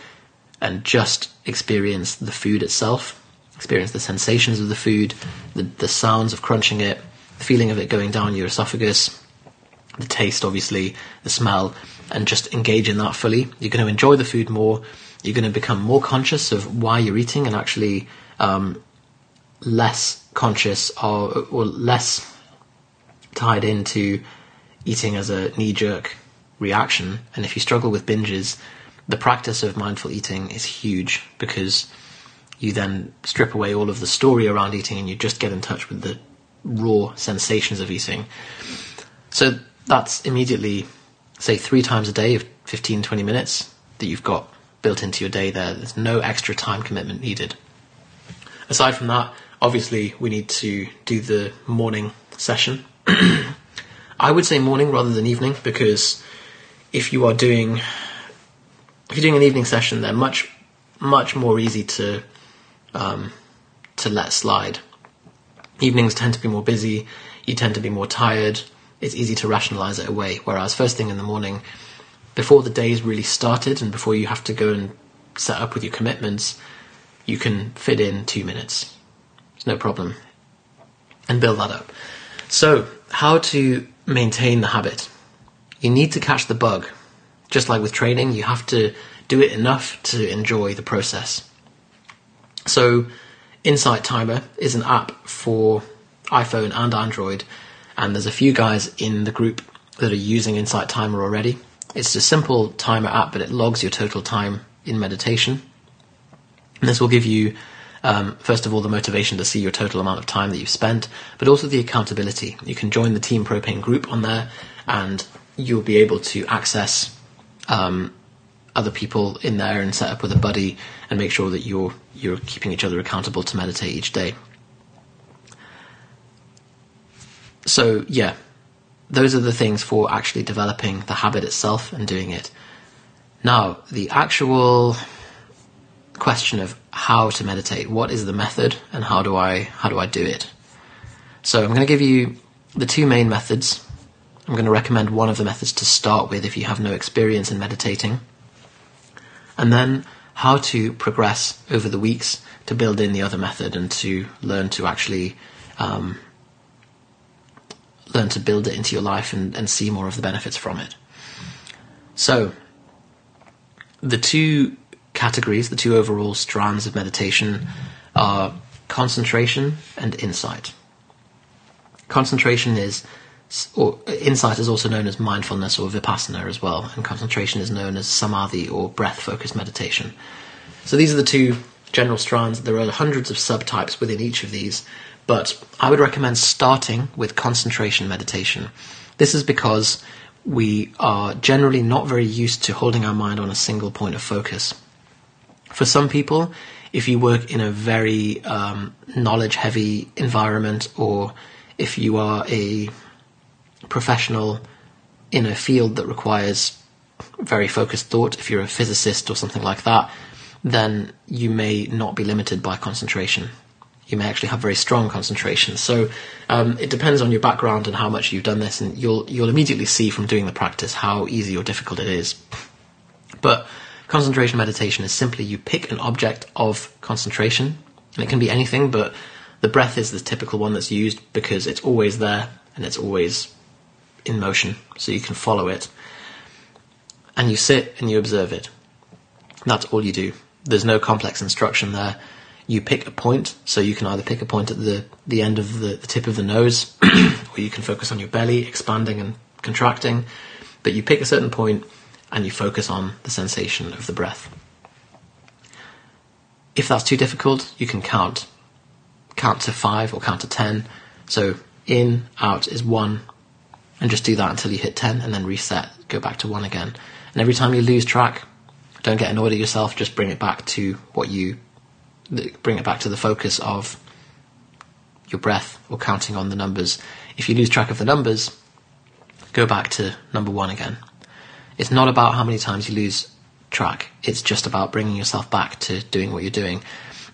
and just experience the food itself, experience the sensations of the food, the, the sounds of crunching it, the feeling of it going down your esophagus, the taste, obviously, the smell, and just engage in that fully, you're going to enjoy the food more. You're going to become more conscious of why you're eating and actually um, less conscious or, or less tied into eating as a knee jerk reaction. And if you struggle with binges, the practice of mindful eating is huge because you then strip away all of the story around eating and you just get in touch with the raw sensations of eating. So that's immediately, say, three times a day of 15, 20 minutes that you've got built into your day there. There's no extra time commitment needed. Aside from that, obviously, we need to do the morning session. I would say morning rather than evening because if you are doing if you're doing an evening session, they're much much more easy to um, to let slide. Evenings tend to be more busy. You tend to be more tired. It's easy to rationalize it away. Whereas first thing in the morning, before the day's really started and before you have to go and set up with your commitments, you can fit in two minutes. It's no problem. And build that up. So, how to maintain the habit? You need to catch the bug. Just like with training, you have to do it enough to enjoy the process. So, Insight Timer is an app for iPhone and Android, and there's a few guys in the group that are using Insight Timer already. It's a simple timer app, but it logs your total time in meditation. And this will give you, um, first of all, the motivation to see your total amount of time that you've spent, but also the accountability. You can join the Team Propane group on there, and you'll be able to access um, other people in there and set up with a buddy and make sure that you're you're keeping each other accountable to meditate each day. So yeah, those are the things for actually developing the habit itself and doing it. Now, the actual question of how to meditate, what is the method and how do I how do I do it? So I'm going to give you the two main methods. I'm going to recommend one of the methods to start with if you have no experience in meditating. And then how to progress over the weeks to build in the other method and to learn to actually um, learn to build it into your life and, and see more of the benefits from it. So, the two categories, the two overall strands of meditation are concentration and insight. Concentration is, or insight is also known as mindfulness or vipassana as well, and concentration is known as samadhi or breath focused meditation. So these are the two general strands. There are hundreds of subtypes within each of these, but I would recommend starting with concentration meditation. This is because we are generally not very used to holding our mind on a single point of focus. For some people, if you work in a very um, knowledge heavy environment or if you are a professional in a field that requires very focused thought, if you're a physicist or something like that, then you may not be limited by concentration. You may actually have very strong concentration. So um, it depends on your background and how much you've done this, and you'll you'll immediately see from doing the practice how easy or difficult it is. But concentration meditation is simply you pick an object of concentration, and it can be anything, but the breath is the typical one that's used because it's always there and it's always in motion, so you can follow it. And you sit and you observe it. That's all you do. There's no complex instruction there. You pick a point, so you can either pick a point at the, the end of the, the tip of the nose, or you can focus on your belly, expanding and contracting. But you pick a certain point and you focus on the sensation of the breath. If that's too difficult, you can count. Count to five or count to ten. So in, out is one, and just do that until you hit 10 and then reset, go back to 1 again. And every time you lose track, don't get annoyed at yourself, just bring it back to what you bring it back to the focus of your breath or counting on the numbers. If you lose track of the numbers, go back to number 1 again. It's not about how many times you lose track. It's just about bringing yourself back to doing what you're doing.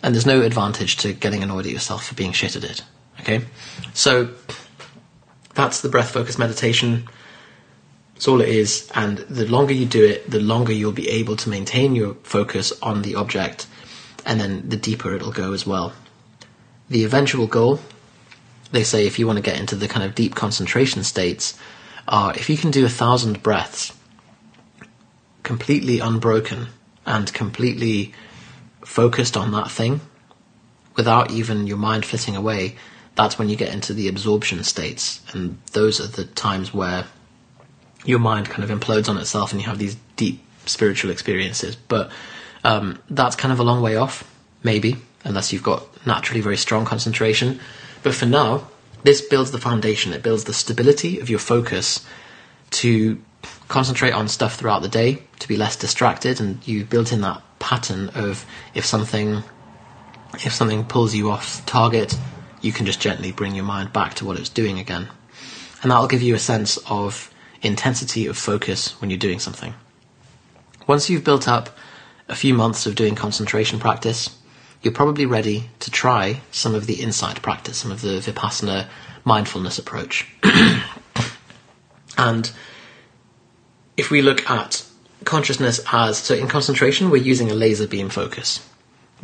And there's no advantage to getting annoyed at yourself for being shit at it. Okay? So that's the breath focus meditation. That's all it is. And the longer you do it, the longer you'll be able to maintain your focus on the object. And then the deeper it'll go as well. The eventual goal, they say if you want to get into the kind of deep concentration states, are if you can do a thousand breaths completely unbroken and completely focused on that thing without even your mind flitting away, that's when you get into the absorption states. And those are the times where your mind kind of implodes on itself and you have these deep spiritual experiences. But um, that's kind of a long way off, maybe, unless you've got naturally very strong concentration. But for now, this builds the foundation, it builds the stability of your focus to concentrate on stuff throughout the day to be less distracted and you built in that pattern of if something if something pulls you off target you can just gently bring your mind back to what it's doing again. And that'll give you a sense of intensity of focus when you're doing something. Once you've built up a few months of doing concentration practice you're probably ready to try some of the insight practice some of the vipassana mindfulness approach. And if we look at consciousness as so in concentration we're using a laser beam focus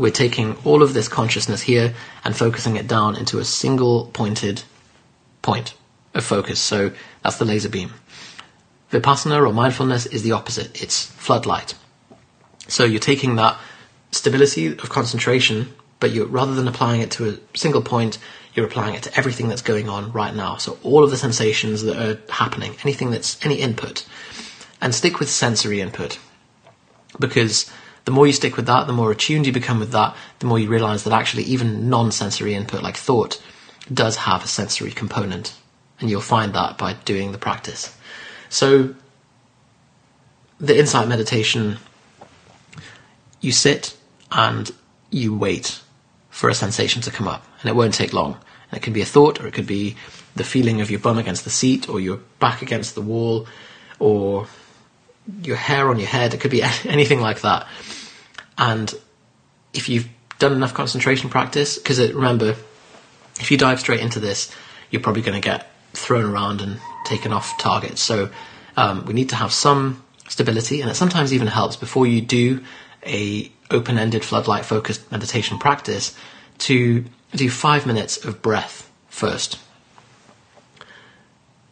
we're taking all of this consciousness here and focusing it down into a single pointed point of focus. So that's the laser beam. Vipassana or mindfulness is the opposite. It's floodlight. So you're taking that stability of concentration but you rather than applying it to a single point you're applying it to everything that's going on right now. So all of the sensations that are happening anything that's any input. And stick with sensory input. Because the more you stick with that, the more attuned you become with that, the more you realize that actually even non sensory input like thought does have a sensory component. And you'll find that by doing the practice. So, the insight meditation, you sit and you wait for a sensation to come up, and it won't take long. And it could be a thought, or it could be the feeling of your bum against the seat, or your back against the wall, or your hair on your head. It could be anything like that. And if you've done enough concentration practice, because remember, if you dive straight into this, you're probably going to get thrown around and taken off target. So um, we need to have some stability, and it sometimes even helps before you do a open-ended floodlight focused meditation practice to do five minutes of breath first,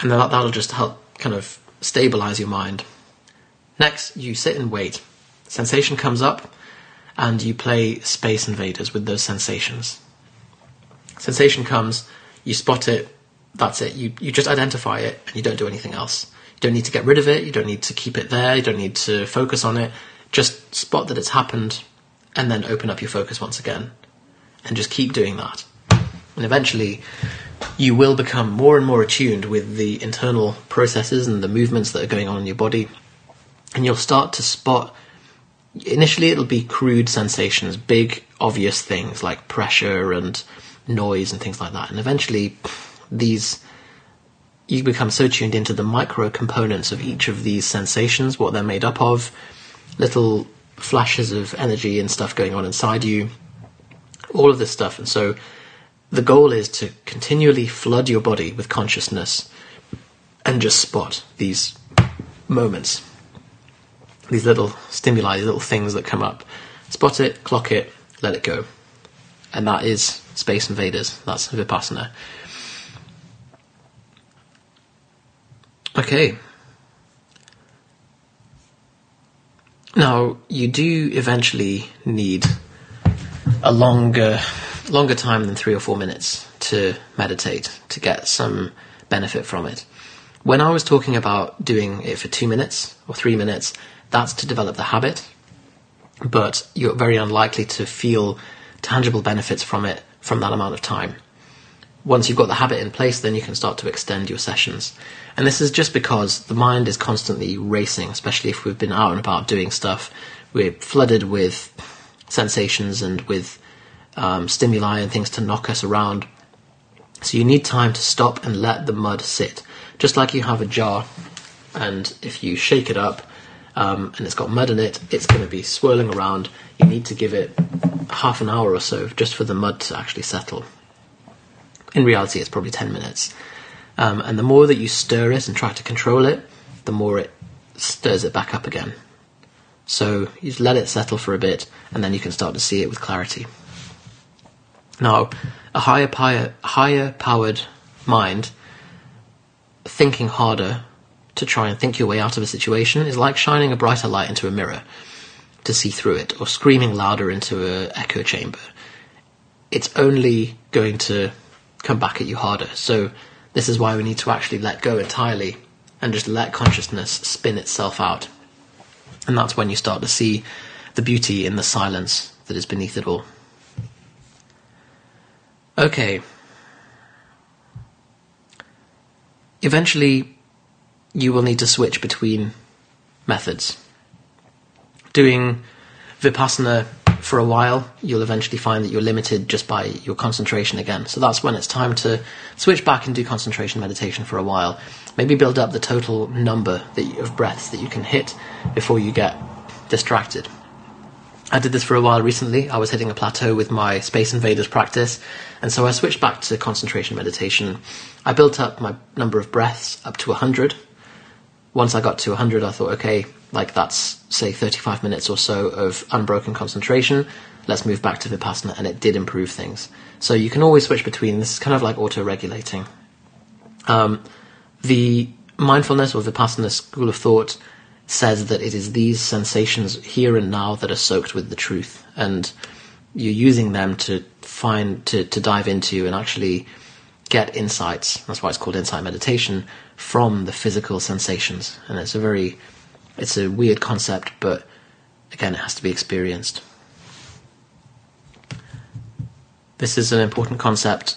and then that'll just help kind of stabilize your mind Next, you sit and wait. Sensation comes up, and you play Space Invaders with those sensations. Sensation comes, you spot it, that's it. You, you just identify it, and you don't do anything else. You don't need to get rid of it, you don't need to keep it there, you don't need to focus on it. Just spot that it's happened, and then open up your focus once again. And just keep doing that. And eventually, you will become more and more attuned with the internal processes and the movements that are going on in your body and you'll start to spot initially it'll be crude sensations, big obvious things like pressure and noise and things like that. And eventually these you become so tuned into the micro components of each of these sensations, what they're made up of, little flashes of energy and stuff going on inside you, all of this stuff. And so the goal is to continually flood your body with consciousness and just spot these moments these little stimuli, these little things that come up. Spot it, clock it, let it go. And that is Space Invaders. That's Vipassana. Okay. Now, you do eventually need a longer longer time than 3 or 4 minutes to meditate to get some benefit from it. When I was talking about doing it for 2 minutes or 3 minutes, that's to develop the habit, but you're very unlikely to feel tangible benefits from it from that amount of time. once you've got the habit in place, then you can start to extend your sessions. And this is just because the mind is constantly racing, especially if we've been out and about doing stuff. We're flooded with sensations and with um, stimuli and things to knock us around. So you need time to stop and let the mud sit. Just like you have a jar, and if you shake it up um, and it's got mud in it, it's going to be swirling around. You need to give it half an hour or so just for the mud to actually settle. In reality, it's probably 10 minutes. Um, and the more that you stir it and try to control it, the more it stirs it back up again. So you just let it settle for a bit, and then you can start to see it with clarity. Now, a higher, pi- higher powered mind thinking harder to try and think your way out of a situation is like shining a brighter light into a mirror to see through it, or screaming louder into an echo chamber. It's only going to come back at you harder. So this is why we need to actually let go entirely and just let consciousness spin itself out. And that's when you start to see the beauty in the silence that is beneath it all. Okay. Eventually, you will need to switch between methods. Doing Vipassana for a while, you'll eventually find that you're limited just by your concentration again. So that's when it's time to switch back and do concentration meditation for a while. Maybe build up the total number that, of breaths that you can hit before you get distracted. I did this for a while recently. I was hitting a plateau with my Space Invaders practice, and so I switched back to concentration meditation. I built up my number of breaths up to 100. Once I got to 100, I thought, okay, like that's, say, 35 minutes or so of unbroken concentration. Let's move back to Vipassana, and it did improve things. So you can always switch between. This is kind of like auto regulating. Um, the mindfulness or Vipassana school of thought says that it is these sensations here and now that are soaked with the truth, and you're using them to find to, to dive into and actually get insights. That's why it's called insight meditation from the physical sensations, and it's a very it's a weird concept, but again, it has to be experienced. This is an important concept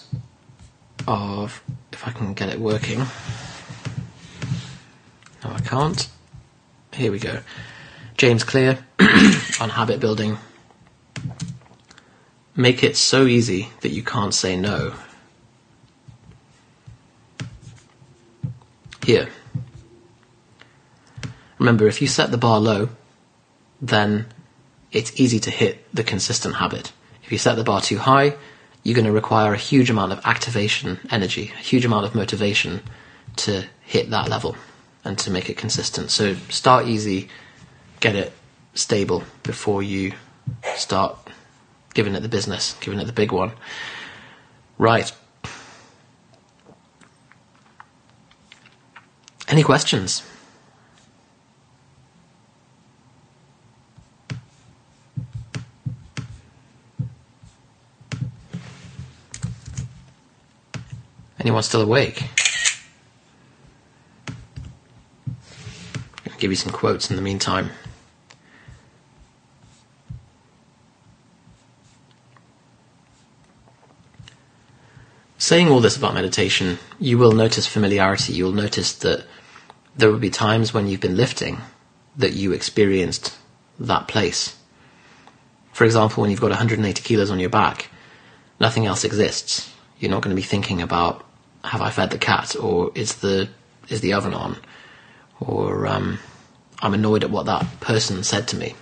of if I can get it working. No, I can't. Here we go. James Clear on habit building. Make it so easy that you can't say no. Here. Remember, if you set the bar low, then it's easy to hit the consistent habit. If you set the bar too high, you're going to require a huge amount of activation energy, a huge amount of motivation to hit that level and to make it consistent. So start easy, get it stable before you start giving it the business, giving it the big one. Right. Any questions? Anyone still awake? I'll give you some quotes in the meantime. Saying all this about meditation, you will notice familiarity. You'll notice that there will be times when you've been lifting that you experienced that place. For example, when you've got 180 kilos on your back, nothing else exists. You're not going to be thinking about have I fed the cat or is the is the oven on or um, I'm annoyed at what that person said to me.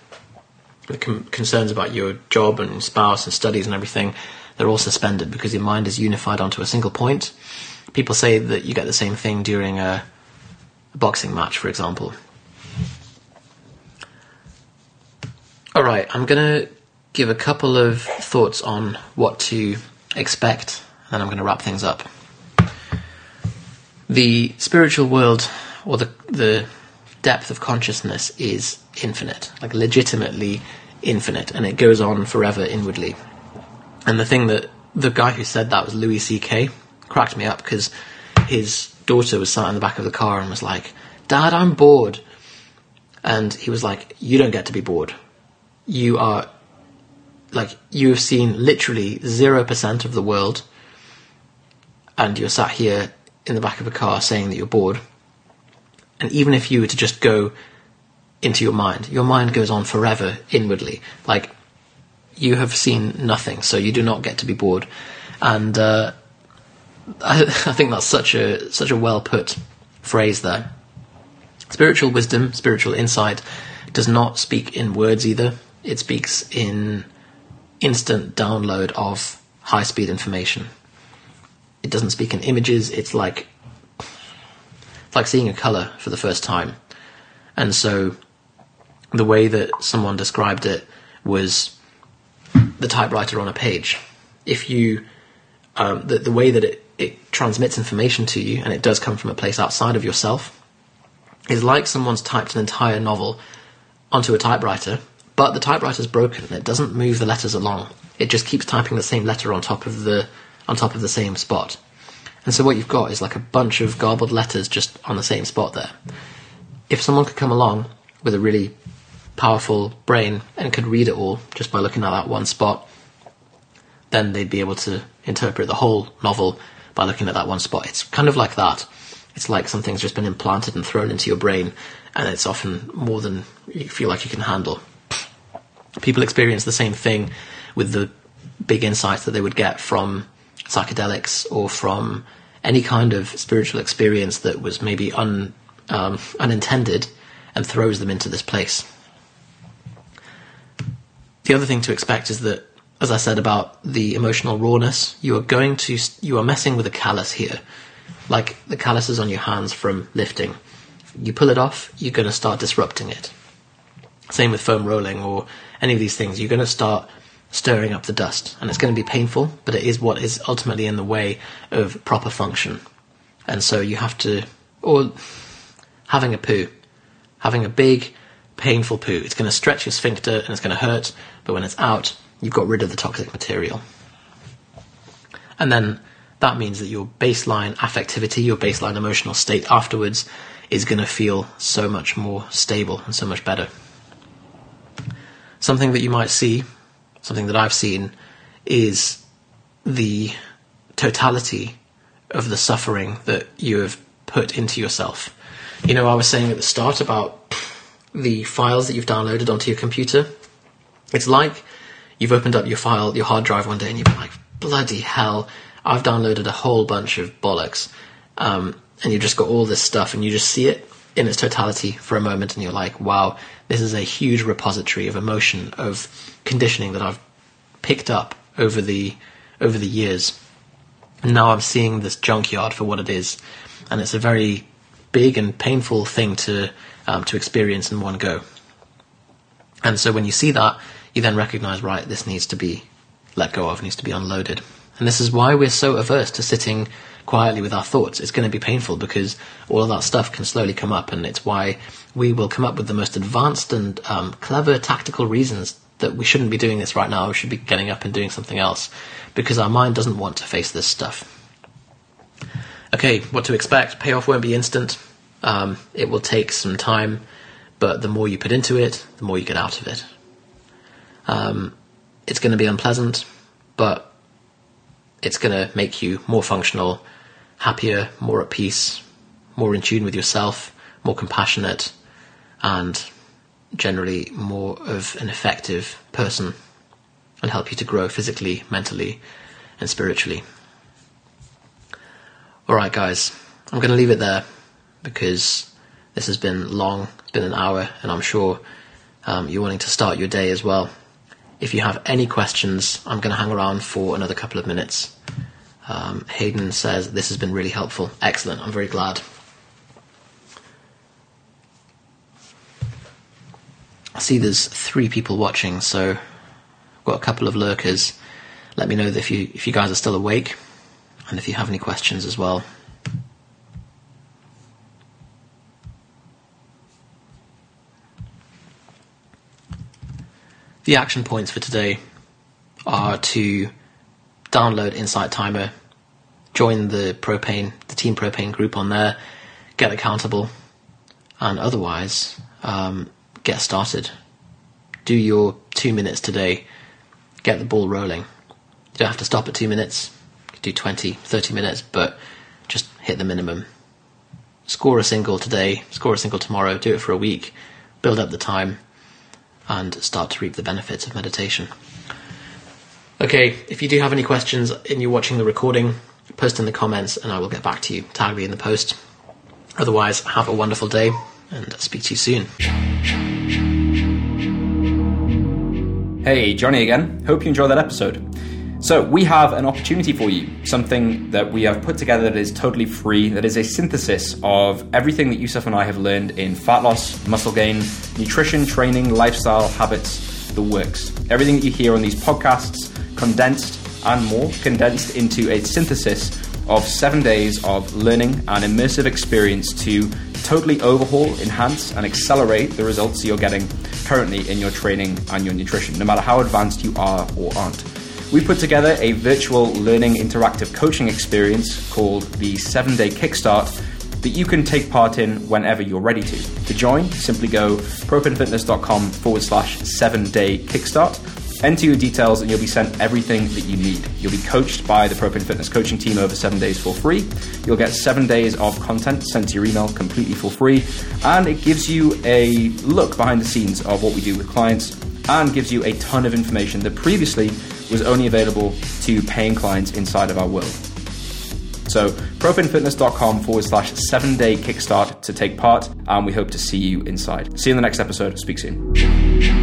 The com- concerns about your job and spouse and studies and everything, they're all suspended because your mind is unified onto a single point. People say that you get the same thing during a, a boxing match, for example. All right, I'm going to give a couple of thoughts on what to expect, and then I'm going to wrap things up. The spiritual world, or the the depth of consciousness, is infinite, like legitimately infinite, and it goes on forever inwardly. And the thing that the guy who said that was Louis C.K. cracked me up because his daughter was sat in the back of the car and was like, "Dad, I'm bored," and he was like, "You don't get to be bored. You are like you have seen literally zero percent of the world." and you're sat here in the back of a car saying that you're bored, and even if you were to just go into your mind, your mind goes on forever inwardly. Like you have seen nothing, so you do not get to be bored. And uh, I, I think that's such a such a well put phrase there. Spiritual wisdom, spiritual insight, does not speak in words either. It speaks in instant download of high speed information. It doesn't speak in images. It's like it's like seeing a color for the first time. And so the way that someone described it was the typewriter on a page. If you um, the, the way that it, it transmits information to you, and it does come from a place outside of yourself, is like someone's typed an entire novel onto a typewriter, but the typewriter's broken. And it doesn't move the letters along. It just keeps typing the same letter on top of the on top of the same spot. And so what you've got is like a bunch of garbled letters just on the same spot there. If someone could come along with a really powerful brain and could read it all just by looking at that one spot, then they'd be able to interpret the whole novel by looking at that one spot. It's kind of like that. It's like something's just been implanted and thrown into your brain, and it's often more than you feel like you can handle. People experience the same thing with the big insights that they would get from psychedelics or from any kind of spiritual experience that was maybe un, um, unintended and throws them into this place. The other thing to expect is that as I said about the emotional rawness, you are going to you are messing with a callus here, like the calluses on your hands from lifting. You pull it off, you're going to start disrupting it. Same with foam rolling or any of these things. You're going to start stirring up the dust, and it's going to be painful, but it is what is ultimately in the way of proper function. And so you have to, or having a poo, having a big, painful poo. It's going to stretch your sphincter and it's going to hurt, but when it's out, you've got rid of the toxic material. And then that means that your baseline affectivity, your baseline emotional state afterwards is going to feel so much more stable and so much better. Something that you might see, something that I've seen, is the totality of the suffering that you have put into yourself. You know, I was saying at the start about the files that you've downloaded onto your computer. It's like you've opened up your file, your hard drive one day, and been like, bloody hell, I've downloaded a whole bunch of bollocks. Um, and you've just got all this stuff, and you just see it in its totality for a moment, and you're like, wow, this is a huge repository of emotion, of conditioning that I've picked up over the over the years. And now I'm seeing this junkyard for what it is, and it's a very big and painful thing to um, to experience in one go. And so when you see that, you then recognize, right, this needs to be let go of, needs to be unloaded. And this is why we're so averse to sitting quietly with our thoughts. It's going to be painful because all of that stuff can slowly come up, and it's why we will come up with the most advanced and um, clever tactical reasons that we shouldn't be doing this right now. We should be getting up and doing something else because our mind doesn't want to face this stuff. Okay, what to expect? Payoff won't be instant. Um, it will take some time, but the more you put into it, the more you get out of it. Um, it's going to be unpleasant, but it's going to make you more functional, happier, more at peace, more in tune with yourself, more compassionate, and generally more of an effective person and help you to grow physically, mentally, and spiritually. Alright, guys, I'm going to leave it there because this has been long, it's been an hour, and I'm sure um, you're wanting to start your day as well. If you have any questions, I'm going to hang around for another couple of minutes. Um, Hayden says this has been really helpful. Excellent, I'm very glad. I see there's three people watching, so I've got a couple of lurkers. Let me know if you if you guys are still awake, and if you have any questions as well. The action points for today are to download Insight Timer, join the propane, the Team Propane group on there, get accountable, and otherwise um, get started. Do your two minutes today, get the ball rolling. You don't have to stop at two minutes. do 20, 30 minutes, but just hit the minimum. Score a single today, score a single tomorrow, do it for a week, build up the time, and start to reap the benefits of meditation. Okay, if you do have any questions and you're watching the recording, post in the comments and I will get back to you. Tag me in the post. Otherwise, have a wonderful day and speak to you soon. Hey, Johnny again. Hope you enjoyed that episode. So, we have an opportunity for you, something that we have put together that is totally free, that is a synthesis of everything that Yusuf and I have learned in fat loss, muscle gain, nutrition, training, lifestyle, habits, the works. Everything that you hear on these podcasts, condensed and more, condensed into a synthesis of seven days of learning and immersive experience to totally overhaul, enhance, and accelerate the results you're getting currently in your training and your nutrition, no matter how advanced you are or aren't. We put together a virtual learning interactive coaching experience called the 7 Day Kickstart that you can take part in whenever you're ready to. To join, simply go propanefitness.com forward slash 7 day kickstart. Enter your details and you'll be sent everything that you need. You'll be coached by the Propane Fitness coaching team over seven days for free. You'll get seven days of content sent to your email completely for free. And it gives you a look behind the scenes of what we do with clients and gives you a ton of information that previously was only available to paying clients inside of our world. So, propanefitness.com forward slash seven day kickstart to take part, and we hope to see you inside. See you in the next episode. Speak soon.